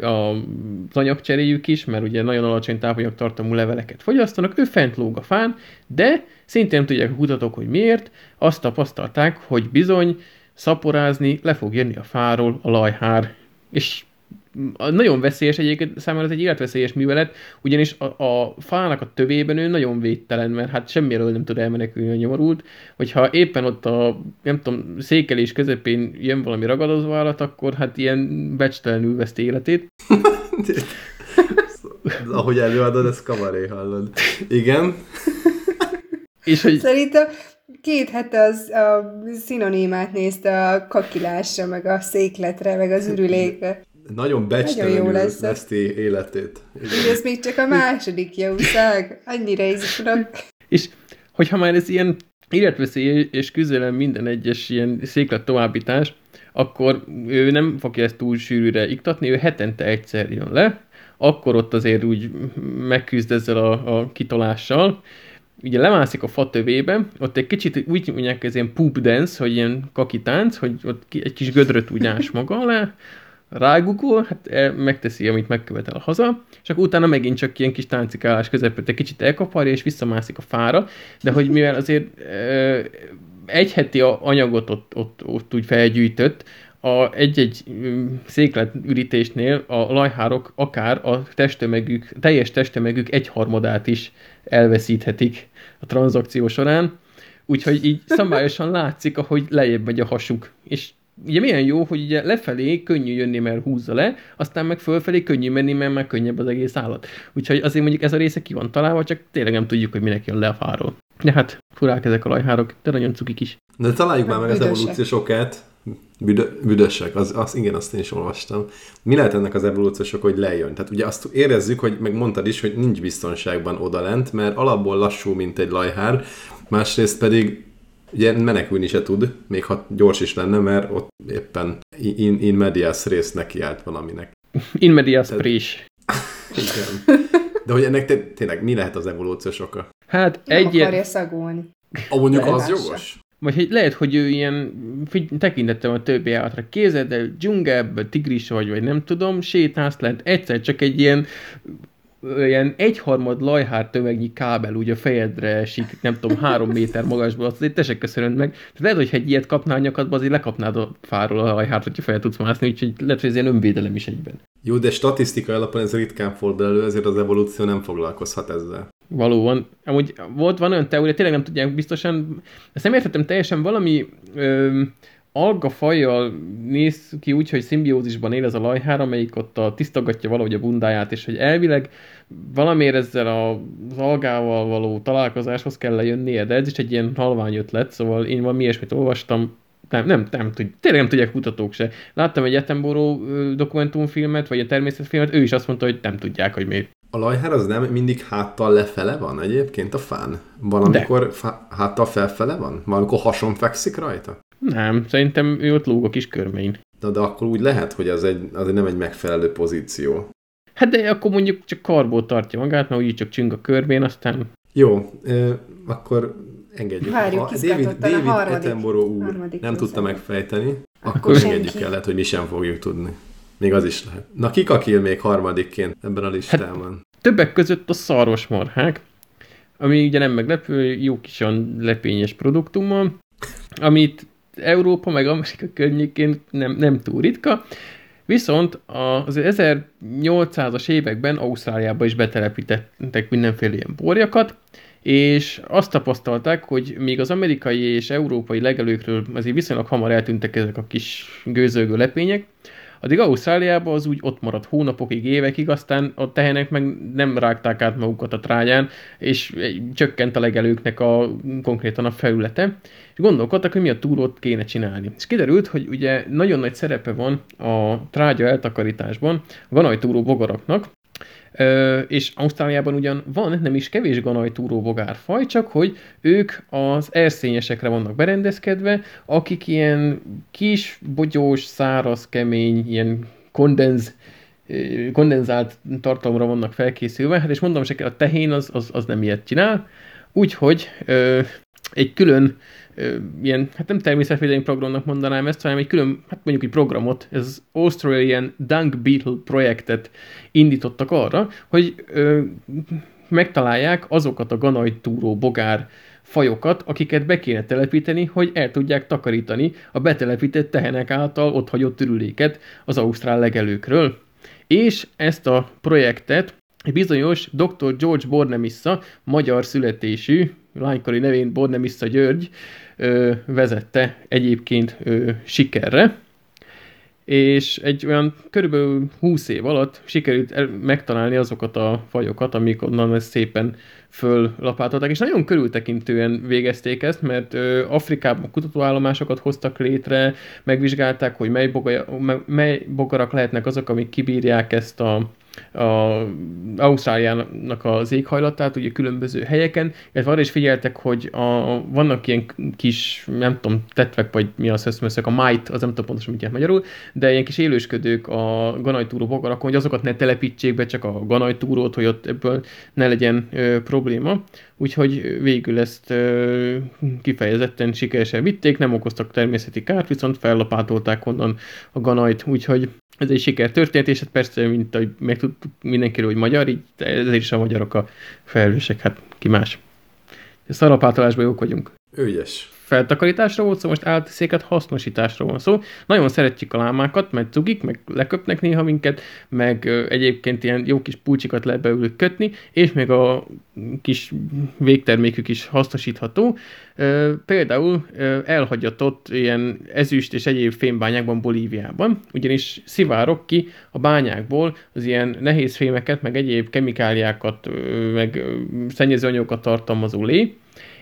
a, az anyagcseréjük is, mert ugye nagyon alacsony tápanyagtartalmú leveleket fogyasztanak, ő fent lóg a fán, de szintén tudják a kutatók, hogy miért, azt tapasztalták, hogy bizony szaporázni le fog jönni a fáról a lajhár, és nagyon veszélyes egyébként, számára ez egy életveszélyes művelet, ugyanis a, a fának a tövében ő nagyon védtelen, mert hát semmiről nem tud elmenekülni a nyomorult, hogyha éppen ott a, nem tudom, székelés közepén jön valami ragadozó állat, akkor hát ilyen becstelenül veszti életét. Ahogy előadod, ez kavaré hallod. Igen. És hogy... Szerintem két hete az a szinonimát nézte a kakilásra, meg a székletre, meg az ürülékre. Nagyon becstelenül veszti életét. Igen. ez még csak a második jószág. Annyira izgulok. És hogyha már ez ilyen életveszély és küzdelem minden egyes ilyen széklet továbbítás, akkor ő nem fogja ezt túl sűrűre iktatni, ő hetente egyszer jön le, akkor ott azért úgy megküzd ezzel a, a kitolással, ugye lemászik a fa tövébe, ott egy kicsit úgy mondják, ez ilyen poop dance, hogy ilyen kakitánc, hogy ott egy kis gödröt úgy ás maga alá, rágugol, hát megteszi, amit megkövetel a haza, és akkor utána megint csak ilyen kis táncikálás közepette kicsit elkaparja, és visszamászik a fára, de hogy mivel azért egy heti anyagot ott, ott, ott úgy felgyűjtött, a egy-egy széklet ürítésnél a lajhárok akár a testtömegük, teljes testtömegük egyharmadát is elveszíthetik a tranzakció során, úgyhogy így szabályosan látszik, ahogy lejjebb megy a hasuk. És ugye milyen jó, hogy ugye lefelé könnyű jönni, mert húzza le, aztán meg fölfelé könnyű menni, mert meg könnyebb az egész állat. Úgyhogy azért mondjuk ez a része ki van találva, csak tényleg nem tudjuk, hogy minek jön le a fáról. De hát furák ezek a lajhárok, de nagyon cukik is. De találjuk már meg az evolúciós okát. Büdö, büdösek, az, az, igen, azt én is olvastam. Mi lehet ennek az evolúciós oka, hogy lejön? Tehát ugye azt érezzük, hogy meg mondtad is, hogy nincs biztonságban odalent, mert alapból lassú, mint egy lajhár, másrészt pedig ugye menekülni se tud, még ha gyors is lenne, mert ott éppen in, in medias rész nekiállt valaminek. In medias Tehát... pris. Igen. De hogy ennek tényleg mi lehet az evolúciós oka? Hát egy akarja ilyen... szagolni. A mondjuk az jogos? Vagy hogy lehet, hogy ő ilyen, tekintettem a többi állatra, kézed, de dzsungelbe, tigris vagy, vagy nem tudom, sétálsz lent, egyszer csak egy ilyen ilyen egyharmad lajhár tömegnyi kábel úgy a fejedre esik, nem tudom, három méter magasból, azt azért te se köszönöd meg. Tehát lehet, hogy egy ilyet kapnál nyakadba, azért lekapnád a fáról a lajhárt, hogyha fel tudsz mászni, úgyhogy lehet, hogy ez ilyen önvédelem is egyben. Jó, de statisztikai alapon ez ritkán fordul elő, ezért az evolúció nem foglalkozhat ezzel. Valóban. Amúgy volt, van olyan teória, tényleg nem tudják biztosan, ezt nem értettem teljesen, valami ö, algafajjal néz ki úgy, hogy szimbiózisban él ez a lajhár, amelyik ott a, tisztogatja valahogy a bundáját, és hogy elvileg valamiért ezzel az algával való találkozáshoz kell lejönnie, de ez is egy ilyen halvány ötlet, szóval én valami ilyesmit olvastam, nem, nem, nem tud, tényleg nem tudják kutatók se. Láttam egy Attenborough dokumentumfilmet, vagy egy természetfilmet, ő is azt mondta, hogy nem tudják, hogy miért. A lajhár az nem mindig háttal lefele van egyébként a fán? Valamikor fa- háttal felfele van? Valamikor hason fekszik rajta? Nem, szerintem ő ott lóg a kis körmein. De, de akkor úgy lehet, hogy az, egy, az egy nem egy megfelelő pozíció. Hát de akkor mondjuk csak karbó tartja magát, mert úgy csak csüng a körmén, aztán... Jó, ö, akkor engedjük. Várjuk, ha David, David Attenborough úr nem tudta megfejteni, akkor, akkor engedjük el, lehet, hogy mi sem fogjuk tudni. Még az is lehet. Na, kik akil még harmadikként ebben a listában? Hát, többek között a szarvasmarhák, ami ugye nem meglepő, jó kisan lepényes produktummal, amit Európa meg Amerika környékén nem, nem túl ritka, viszont az 1800-as években Ausztráliába is betelepítettek mindenféle ilyen borjakat, és azt tapasztalták, hogy még az amerikai és európai legelőkről azért viszonylag hamar eltűntek ezek a kis gőzölgő lepények, Addig Ausztráliában az úgy ott maradt hónapokig, évekig, aztán a tehenek meg nem rágták át magukat a trágyán, és csökkent a legelőknek a konkrétan a felülete, és gondolkodtak, hogy mi a túrót kéne csinálni. És kiderült, hogy ugye nagyon nagy szerepe van a trágya eltakarításban a ganajtúró bogaraknak, és Ausztráliában ugyan van nem is kevés ganajtúró bogárfaj, csak hogy ők az erszényesekre vannak berendezkedve, akik ilyen kis, bogyós, száraz, kemény, ilyen kondenz, kondenzált tartalomra vannak felkészülve, hát és mondom, hogy a tehén az, az, az nem ilyet csinál, úgyhogy egy külön ilyen, hát nem természetvédelmi programnak mondanám ezt, hanem egy külön, hát mondjuk egy programot, ez az Australian Dung Beetle projektet indítottak arra, hogy ö, megtalálják azokat a ganajtúró bogár fajokat, akiket be kéne telepíteni, hogy el tudják takarítani a betelepített tehenek által ott hagyott törüléket az ausztrál legelőkről. És ezt a projektet bizonyos dr. George Bornemissa, magyar születésű, lánykori nevén Bornemissa György ö, vezette egyébként ö, sikerre, és egy olyan körülbelül 20 év alatt sikerült el, megtalálni azokat a fajokat, amik onnan ezt szépen föllapátolták, és nagyon körültekintően végezték ezt, mert ö, Afrikában kutatóállomásokat hoztak létre, megvizsgálták, hogy mely, bogaja, mely bogarak lehetnek azok, amik kibírják ezt a a Ausztráliának az éghajlatát, ugye különböző helyeken, illetve arra is figyeltek, hogy a, vannak ilyen kis, nem tudom, tetvek, vagy mi az összemeszek, a mite, az nem tudom pontosan, mit magyarul, de ilyen kis élősködők a ganajtúró bogarakon, hogy azokat ne telepítsék be, csak a ganajtúrót, hogy ott ebből ne legyen ö, probléma. Úgyhogy végül ezt ö, kifejezetten sikeresen vitték, nem okoztak természeti kárt, viszont fellapátolták onnan a ganajt, úgyhogy ez egy siker történt, és hát persze, mint ahogy megtudtuk mindenkiről, hogy magyar, így ezért is a magyarok a felelősek, hát ki más. Szarapátolásban jók vagyunk. Ügyes feltakarításra volt szó, most állati széket hasznosításra van szó. Nagyon szeretjük a lámákat, mert cugik, meg leköpnek néha minket, meg egyébként ilyen jó kis pulcsikat lehet belőlük kötni, és még a kis végtermékük is hasznosítható. Például elhagyatott ilyen ezüst és egyéb fémbányákban Bolíviában, ugyanis szivárok ki a bányákból az ilyen nehéz fémeket, meg egyéb kemikáliákat, meg szennyezőanyagokat tartalmazó lé,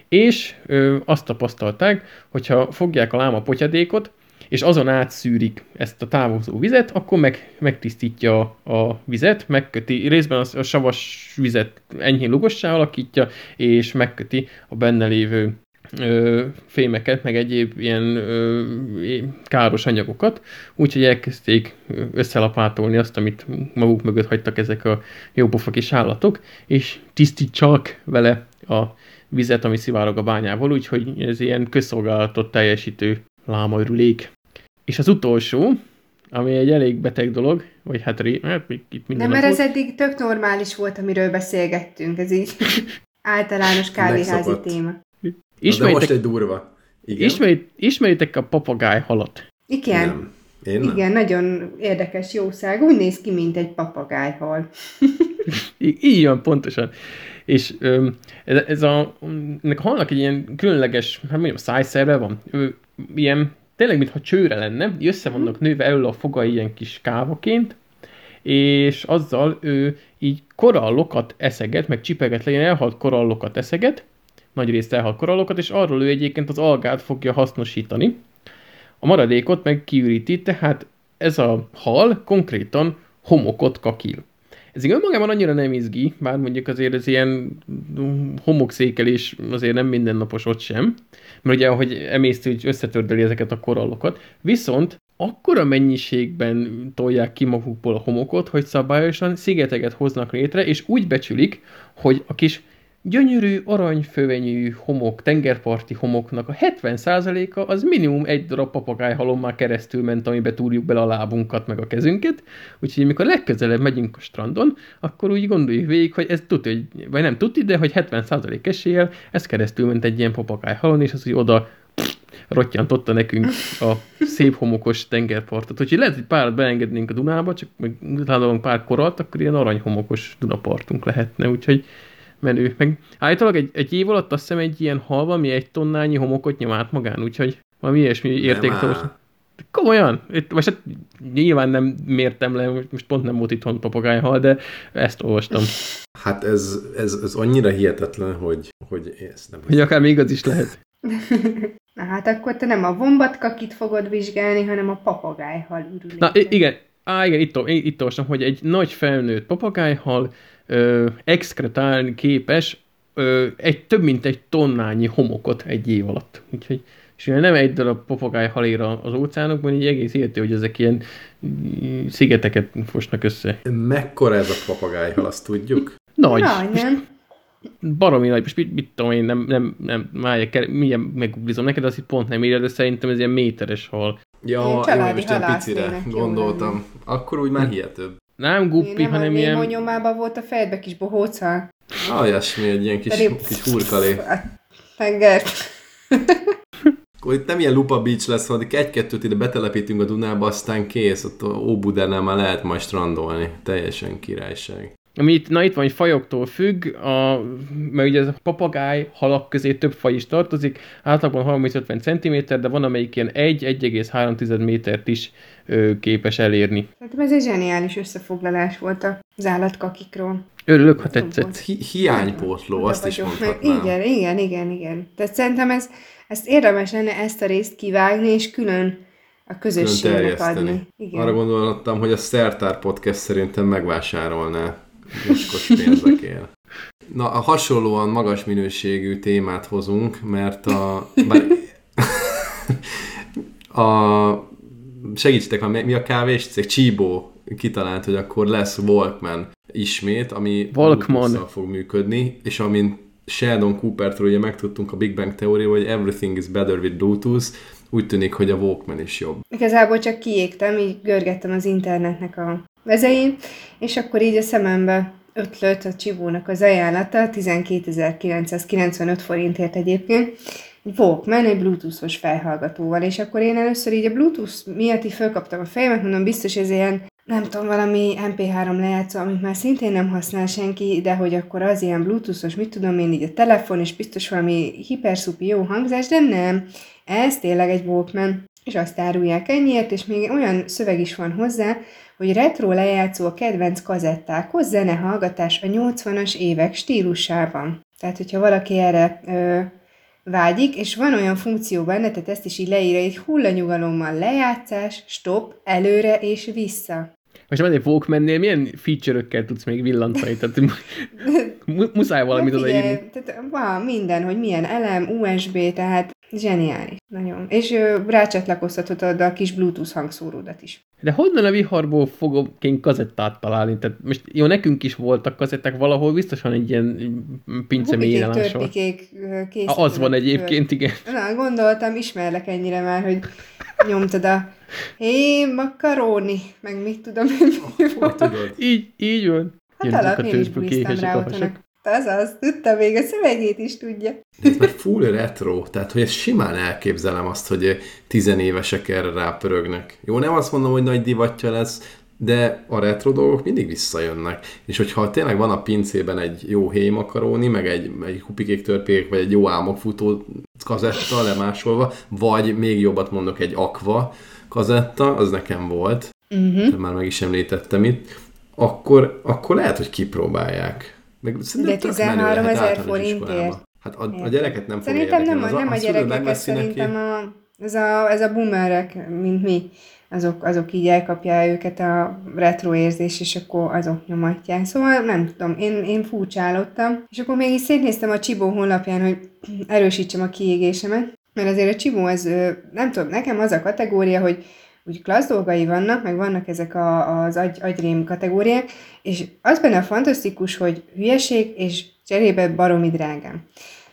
és ö, azt tapasztalták, hogyha fogják a láma potyadékot, és azon átszűrik ezt a távozó vizet, akkor meg, megtisztítja a vizet, megköti, részben a, a savas vizet enyhén lugossá alakítja, és megköti a benne lévő ö, fémeket, meg egyéb ilyen ö, káros anyagokat, úgyhogy elkezdték összelapátolni azt, amit maguk mögött hagytak ezek a jópofa kis állatok, és tisztítsák vele a vizet, ami szivárog a bányából, úgyhogy ez ilyen közszolgálatot teljesítő lámaörülék. És az utolsó, ami egy elég beteg dolog, vagy hát, ré, hát itt minden Nem, mert ez eddig tök normális volt, amiről beszélgettünk, ez így általános kávéházi téma. Ismeritek, de most egy durva. Igen? Ismerit, ismeritek a papagáj halat? Igen. Nem. Én nem. Igen, nagyon érdekes jószág. Úgy néz ki, mint egy papagájhal. így van, pontosan. És ö, ez, ez a, ennek a halnak egy ilyen különleges, hát mondjam, szájszerve van. Ő, ilyen, tényleg, mintha csőre lenne, össze vannak nőve elő a fogai ilyen kis kávaként, és azzal ő így korallokat eszeget, meg csipeget legyen elhalt korallokat eszeget, nagy részt elhalt korallokat, és arról ő egyébként az algát fogja hasznosítani. A maradékot meg kiüríti, tehát ez a hal konkrétan homokot kakil. Ez így önmagában annyira nem izgi, bár mondjuk azért ez ilyen homokszékelés azért nem mindennapos ott sem, mert ugye ahogy emésztő, hogy összetördeli ezeket a korallokat, viszont akkora mennyiségben tolják ki magukból a homokot, hogy szabályosan szigeteket hoznak létre, és úgy becsülik, hogy a kis gyönyörű, aranyfövenyű homok, tengerparti homoknak a 70%-a az minimum egy darab papagájhalommal keresztül ment, amiben túrjuk bele a lábunkat, meg a kezünket. Úgyhogy amikor legközelebb megyünk a strandon, akkor úgy gondoljuk végig, hogy ez tudja, hogy, vagy nem tudti, de hogy 70% eséllyel ez keresztül ment egy ilyen papagájhalon, és az úgy oda rottyantotta nekünk a szép homokos tengerpartot. Úgyhogy lehet, hogy párat beengednénk a Dunába, csak meg pár koralt, akkor ilyen aranyhomokos Dunapartunk lehetne, úgyhogy menő. Meg állítólag egy, egy év alatt azt hiszem egy ilyen hal ami egy tonnányi homokot nyom át magán, úgyhogy valami ilyesmi értéktől. Komolyan? Itt, most hát nyilván nem mértem le, most pont nem volt itthon papagájhal, de ezt olvastam. Hát ez, ez, ez annyira hihetetlen, hogy, hogy ez nem... Hogy akár még az is lehet. Na hát akkor te nem a vombatkakit fogod vizsgálni, hanem a papagájhal ürüléket. Na igen, Á, igen, itt, itt olvastam, hogy egy nagy felnőtt papagájhal ö, exkretálni képes ö, egy több mint egy tonnányi homokot egy év alatt. Úgyhogy és nem egy darab papagáj halér az óceánokban, így egész érti, hogy ezek ilyen mm, szigeteket fosnak össze. Mekkora ez a papagájhal, azt tudjuk? Nagy. Nagy, nem? Baromi nagy, most mit, mit tudom én, nem, nem, nem, már milyen meguglizom neked, azt itt pont nem írja, de szerintem ez ilyen méteres hal. Ja, én, én most ilyen picire gondoltam. Akkor úgy már hihetőbb. Nem guppi, nem, hanem ilyen... Nem, nyomában volt a fejedbe kis bohóca. Olyasmi, egy ilyen kis, Pedig... kis hurkalé. Tenger. Akkor itt nem ilyen Lupa Beach lesz, hanem egy-kettőt ide betelepítünk a Dunába, aztán kész, ott a Óbudánál már lehet majd strandolni. Teljesen királyság. Ami itt, na itt van, hogy fajoktól függ, a, mert ugye ez a papagáj halak közé több faj is tartozik, általában 30-50 cm, de van amelyik ilyen 1-1,3 métert is ö, képes elérni. Szerintem ez egy zseniális összefoglalás volt az állatkakikról. Örülök, ha tetszett. Hi- hiánypótló, azt is mondhatnám. Igen, igen, igen, igen. Tehát szerintem ez, ezt érdemes lenne ezt a részt kivágni, és külön a közösségnek adni. Igen. Arra gondoltam, hogy a Szertár Podcast szerintem megvásárolná mocskos pénzekért. Na, a hasonlóan magas minőségű témát hozunk, mert a... Bár, a segítsetek, mi mi a kávés cég? Csíbó kitalált, hogy akkor lesz Walkman ismét, ami Walkman. Fog működni, és amint Sheldon Coopertől ugye megtudtunk a Big Bang teória, hogy everything is better with Bluetooth, úgy tűnik, hogy a Walkman is jobb. Igazából csak kiégtem, így görgettem az internetnek a vezején, és akkor így a szemembe ötlött a Csibónak az ajánlata, 12.995 forintért egyébként, egy Walkman, egy bluetoothos felhallgatóval, és akkor én először így a bluetooth miatt így fölkaptam a fejemet, mondom, biztos ez ilyen, nem tudom, valami MP3 lejátszó, amit már szintén nem használ senki, de hogy akkor az ilyen bluetoothos, mit tudom én, így a telefon, és biztos valami hiperszupi jó hangzás, de nem, ez tényleg egy Walkman, és azt árulják ennyiért, és még olyan szöveg is van hozzá, hogy retro lejátszó a kedvenc kazettákhoz, zenehallgatás a 80-as évek stílusában. Tehát, hogyha valaki erre ö, vágyik, és van olyan funkció benne, tehát ezt is így leírja, egy hullanyugalommal lejátszás, stop, előre és vissza. Most már egy Walkman-nél milyen feature-ökkel tudsz még villantani? Tehát mu- muszáj valamit Hát odaírni. Tehát van minden, hogy milyen elem, USB, tehát zseniális. Nagyon. És ö, rácsatlakoztatod a kis Bluetooth hangszóródat is. De honnan a viharból fogok én kazettát találni? Tehát most jó, nekünk is voltak kazetták, valahol biztosan egy ilyen pince sor. törpikék. Ah, Az van egyébként, igen. Na, gondoltam, ismerlek ennyire már, hogy nyomtad a hé, makaróni, meg mit tudom én, mi Hogy volt. Így, így van. Hát Jönnek alap, én is rá a. Azaz, tudtam, még a szövegét is tudja. De ez már full retro, tehát hogy ezt simán elképzelem azt, hogy tizenévesek erre rápörögnek. Jó, nem azt mondom, hogy nagy divatja lesz, de a retro dolgok mindig visszajönnek. És hogyha tényleg van a pincében egy jó héjmakaróni, meg egy, egy kupikék törpék, vagy egy jó álmokfutó kazetta lemásolva, vagy még jobbat mondok, egy aqua kazetta, az nekem volt, Uh-huh. már meg is említettem itt, akkor, akkor lehet, hogy kipróbálják. Meg De tök menő 13 lehet ezer forintért? Hát a, a gyereket nem Szerintem nem, érdekelni. a, nem a szülő gyerekek, ez megveszi neki. szerintem a, ez, a, ez a boomerek, mint mi, azok, azok így elkapják őket a retro érzés, és akkor azok nyomatják. Szóval nem tudom, én, én furcsálottam. És akkor még így szétnéztem a Csibó honlapján, hogy erősítsem a kiégésemet, mert azért a Csibó, ez, nem tudom, nekem az a kategória, hogy úgy klassz dolgai vannak, meg vannak ezek a, az agy, agyrém kategóriák, és az benne a fantasztikus, hogy hülyeség, és cserébe baromi drágám.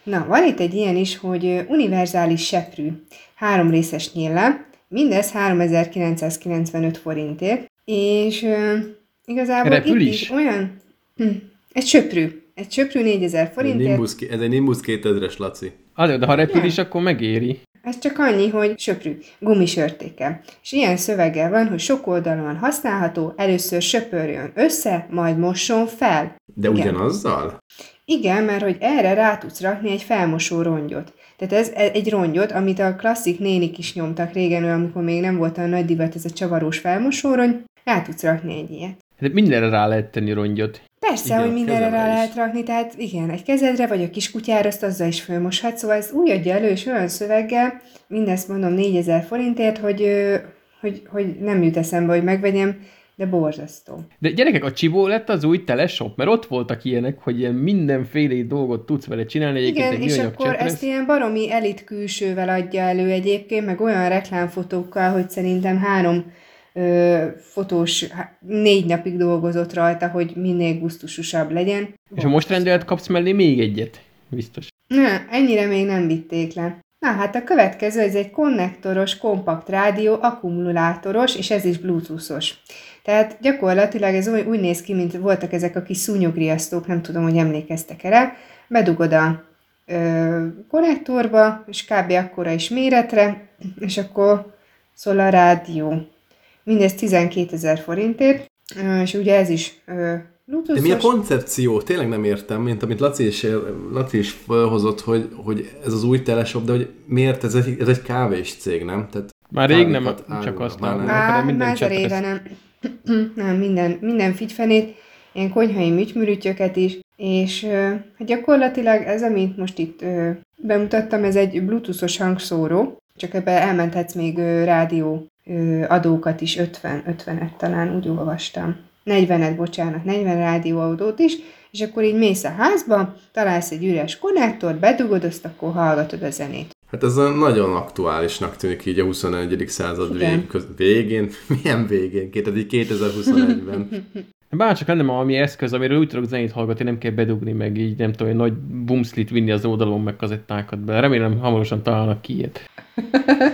Na, van itt egy ilyen is, hogy univerzális seprű, három részes nyíllá, mindez 3995 forintért, és ö, igazából Repül itt is? is olyan, hm, egy söprű, egy söprű 4000 Ez egy forintért, Nimbus, ez egy Nimbus 2000-es, Laci. Azért, de ha repül is, akkor megéri. Ez csak annyi, hogy söprű, gumisörtékkel. És ilyen szöveggel van, hogy sok oldalon használható, először söpörjön össze, majd mosson fel. De Igen. ugyanazzal? Igen, mert hogy erre rá tudsz rakni egy felmosó rongyot. Tehát ez e- egy rongyot, amit a klasszik nénik is nyomtak régen, amikor még nem volt a nagy divat, ez a csavarós felmosórony, rá tudsz rakni egy ilyet. Hát mindenre rá lehet tenni rongyot. Persze, Igen, hogy mindenre rá is. lehet rakni, tehát igen, egy kezedre vagy a kiskutyára, azt azzal is fölmoshat, szóval ez úgy adja elő, és olyan szöveggel, mindezt mondom 4000 forintért, hogy, hogy, hogy nem jut eszembe, hogy megvegyem, de borzasztó. De gyerekek, a Csibó lett az új teleshop, mert ott voltak ilyenek, hogy ilyen mindenféle dolgot tudsz vele csinálni, egyébként Igen, egy és akkor csepresz. ezt ilyen baromi elit külsővel adja elő egyébként, meg olyan reklámfotókkal, hogy szerintem három fotós négy napig dolgozott rajta, hogy minél gusztusosabb legyen. És ha most rendelt, kapsz mellé még egyet. Biztos. Na, ennyire még nem vitték le. Na hát a következő, ez egy konnektoros, kompakt rádió, akkumulátoros, és ez is bluetoothos. Tehát gyakorlatilag ez úgy, úgy néz ki, mint voltak ezek a kis szúnyogriasztók, nem tudom, hogy emlékeztek erre. Bedugod a ö, konnektorba, és kb. akkora is méretre, és akkor szól a rádió. Mindez 12 ezer forintért, és ugye ez is ö, De mi a koncepció? Tényleg nem értem, mint amit Laci is, Laci is felhozott, hogy, hogy ez az új teleshop, de hogy miért ez egy, ez egy kávés cég, nem? Tehát Már rég nem kávékat csak azt már nem. Á, minden már csepresz. nem. nem, minden, minden figyfenét, ilyen konyhai műtyműrütyöket is, és hát gyakorlatilag ez, amit most itt bemutattam, ez egy bluetoothos hangszóró, csak ebbe elmenthetsz még rádió adókat is, 50, 50-et talán úgy olvastam. 40-et, bocsánat, 40 rádióadót is, és akkor így mész a házba, találsz egy üres konnektort, bedugod, azt akkor hallgatod a zenét. Hát ez a nagyon aktuálisnak tűnik így a 21. század vég, köz, végén. Milyen végén? Két- Tehát így 2021-ben. Bárcsak lenne valami eszköz, amiről úgy tudok zenét hallgatni, nem kell bedugni, meg így nem tudom, egy nagy bumszlit vinni az oldalon, meg kazettákat be. Remélem hamarosan találnak ki ilyet.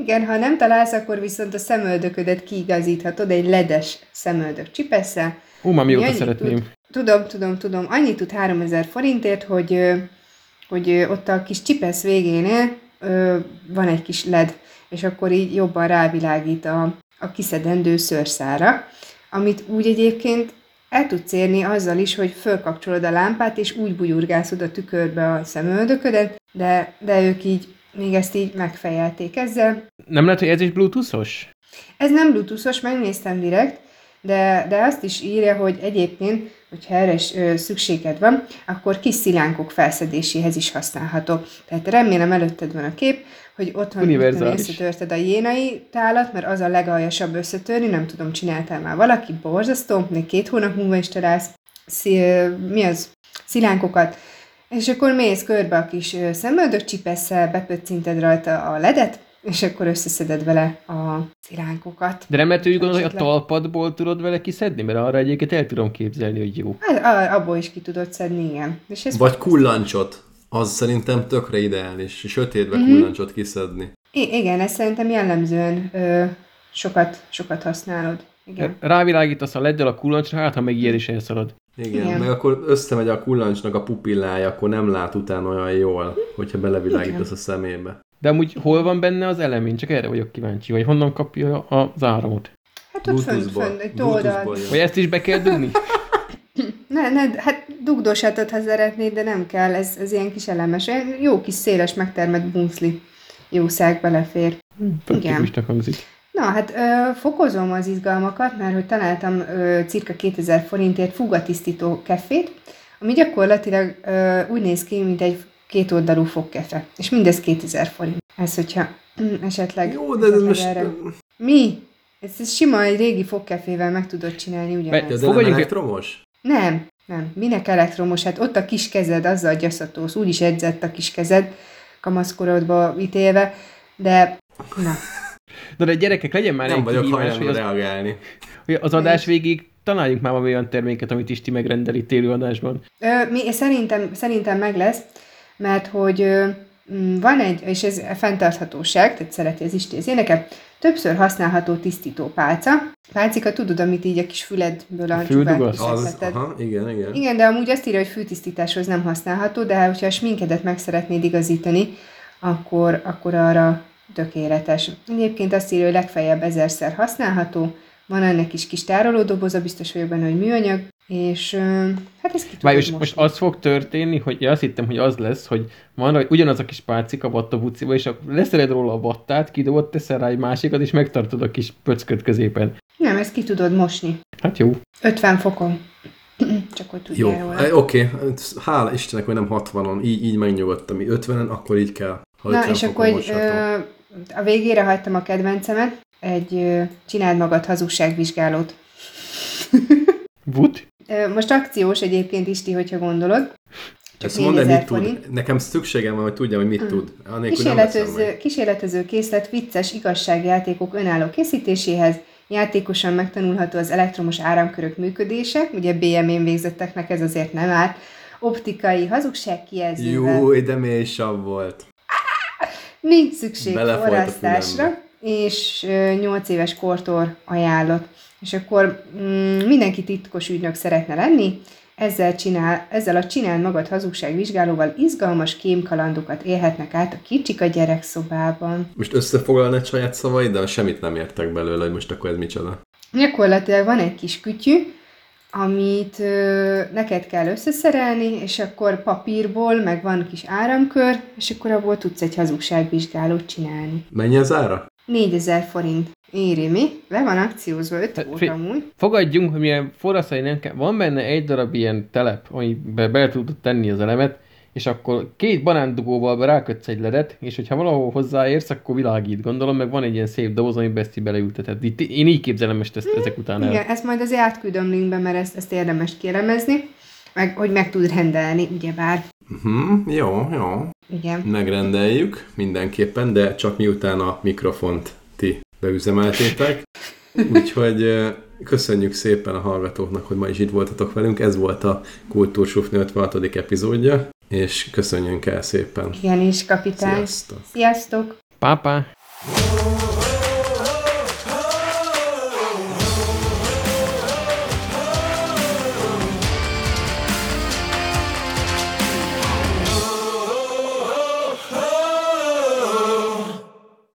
Igen, ha nem találsz, akkor viszont a szemöldöködet kiigazíthatod egy ledes szemöldök csipesszel. Ú, már mióta szeretném. Tud, tudom, tudom, tudom. Annyit tud 3000 forintért, hogy, hogy ott a kis csipesz végénél van egy kis led, és akkor így jobban rávilágít a, a kiszedendő szőrszára, amit úgy egyébként el tudsz érni azzal is, hogy fölkapcsolod a lámpát, és úgy bujurgászod a tükörbe a szemöldöködet, de, de ők így még ezt így megfejelték ezzel. Nem lehet, hogy ez is bluetoothos? Ez nem bluetoothos, megnéztem direkt, de, de azt is írja, hogy egyébként, hogyha erre is ö, szükséged van, akkor kis szilánkok felszedéséhez is használható. Tehát remélem előtted van a kép, hogy ott van, Univerzális. mit tudom, összetörted a jénai tálat, mert az a legaljasabb összetörni, nem tudom, csináltál már valaki, borzasztó, még két hónap múlva is találsz, szí, mi az, szilánkokat, és akkor mész körbe a kis szemöldök csipesszel, bepöccinted rajta a ledet, és akkor összeszeded vele a szilánkokat. De nem úgy gondolod, hogy a talpadból tudod vele kiszedni? Mert arra egyébként el tudom képzelni, hogy jó. Hát a- abból is ki tudod szedni, igen. És ez Vagy kullancsot. Az szerintem tökre ideális. Sötétbe Mhm. kullancsot kiszedni. I- igen, ezt szerintem jellemzően ö, sokat, sokat használod. Igen. Rávilágítasz a leddel a kullancsra, hát ha meg ilyen is elszalad. Igen, Igen. Meg akkor összemegy a kullancsnak a pupillája, akkor nem lát utána olyan jól, hogyha belevilágítasz a szemébe. De amúgy hol van benne az elem? Én csak erre vagyok kíváncsi. Vagy honnan kapja az áramot? Hát ott fönt, fönt, egy. Vagy ezt is be kell dugni? Ne, ne, hát dugdoshatod, ha szeretnéd, de nem kell, ez, ez ilyen kis elemes. Olyan Jó kis széles megtermett bumszli jószág belefér. Igen. Igen. hangzik. Na, hát ö, fokozom az izgalmakat, mert hogy találtam ö, cirka 2000 forintért fugatisztító kefét, ami gyakorlatilag ö, úgy néz ki, mint egy kétoldalú fogkefe. És mindez 2000 forint. Ez, hogyha mm, esetleg... Jó, de ez most... erre- Mi? Ez, ez sima, egy régi fogkefével meg tudod csinálni Ja, ugyanezt. de nem elektromos? Nem, nem. Minek elektromos? Hát ott a kis kezed, azzal gyaszatolsz. Úgy is edzett a kis kezed, kamaszkorodba ítélve, de na, Na de gyerekek, legyen már Nem egy vagyok kihívás, hogy az, reagálni. hogy az adás végig találjunk már olyan terméket, amit Isti megrendel itt élő adásban. Ö, mi, szerintem, szerintem meg lesz, mert hogy ö, mm, van egy, és ez a fenntarthatóság, tehát szereti az Isti az éneket, többször használható tisztító pálca. Pálcika, tudod, amit így a kis füledből a, csuvát Az, aha, igen, igen. Igen, de amúgy azt írja, hogy fűtisztításhoz nem használható, de hogyha a sminkedet meg szeretnéd igazítani, akkor, akkor arra tökéletes. Egyébként azt írja, hogy legfeljebb ezerszer használható, van ennek is kis tárolódoboza, biztos vagyok benne, hogy műanyag, és hát ez ki Várj, most, most az fog történni, hogy azt hittem, hogy az lesz, hogy van raj, ugyanaz a kis pálcika vatta buciba, és akkor leszered róla a vattát, kidobod, teszel rá egy másikat, és megtartod a kis pöcköt középen. Nem, ezt ki tudod mosni. Hát jó. 50 fokon. Csak hogy Jó, tudjál róla. Eh, oké. Hála Istennek, hogy nem 60-on. Így, így megnyugodtam. 50-en, akkor így kell. Ha Na, 50 és akkor egy, a végére hagytam a kedvencemet, egy csináld magad hazugságvizsgálót. Wut? Ö, Most akciós egyébként Isti, hogyha gondolod. Csak Ezt mondd el, 4000 mit tud. forint. Nekem szükségem van, hogy tudjam, hogy mit tud. Anélkül Kísérletező, kísérletező készlet vicces igazságjátékok önálló készítéséhez, játékosan megtanulható az elektromos áramkörök működése, ugye BM-én végzetteknek ez azért nem árt, optikai hazugság kijelzővel. Jó, de mély sav volt. Nincs szükség forrasztásra, és 8 éves kortól ajánlott. És akkor mm, mindenki titkos ügynök szeretne lenni, ezzel, csinál, ezzel a csinál magad hazugságvizsgálóval izgalmas kémkalandokat élhetnek át a kicsik a gyerekszobában. Most összefoglalnád saját de semmit nem értek belőle, hogy most akkor ez micsoda. Gyakorlatilag van egy kis kütyű, amit ö, neked kell összeszerelni, és akkor papírból, meg van kis áramkör, és akkor abból tudsz egy hazugságvizsgálót csinálni. Mennyi az ára? 4000 forint. Éri mi? Le van akciózva 5 Hát, óra fi- amúgy. Fogadjunk, hogy milyen forraszai nem kell. Van benne egy darab ilyen telep, amiben be tudod tenni az elemet, és akkor két banándugóval rákötsz egy ledet, és hogyha valahol hozzáérsz, akkor világít, gondolom, meg van egy ilyen szép doboz, amiben ezt így beleülteted. Itt, én így képzelem ezt, ezt ezek után el. Igen, ezt majd azért átküldöm linkbe, mert ezt, ezt érdemes kielemezni, meg hogy meg tud rendelni, ugyebár. Uh-huh, jó, jó. Igen. Megrendeljük mindenképpen, de csak miután a mikrofont ti beüzemeltétek. Úgyhogy köszönjük szépen a hallgatóknak, hogy ma is itt voltatok velünk. Ez volt a Kultúrsufni 56. epizódja, és köszönjünk el szépen. Igen is, kapitány. Sziasztok! Sziasztok! Pápá!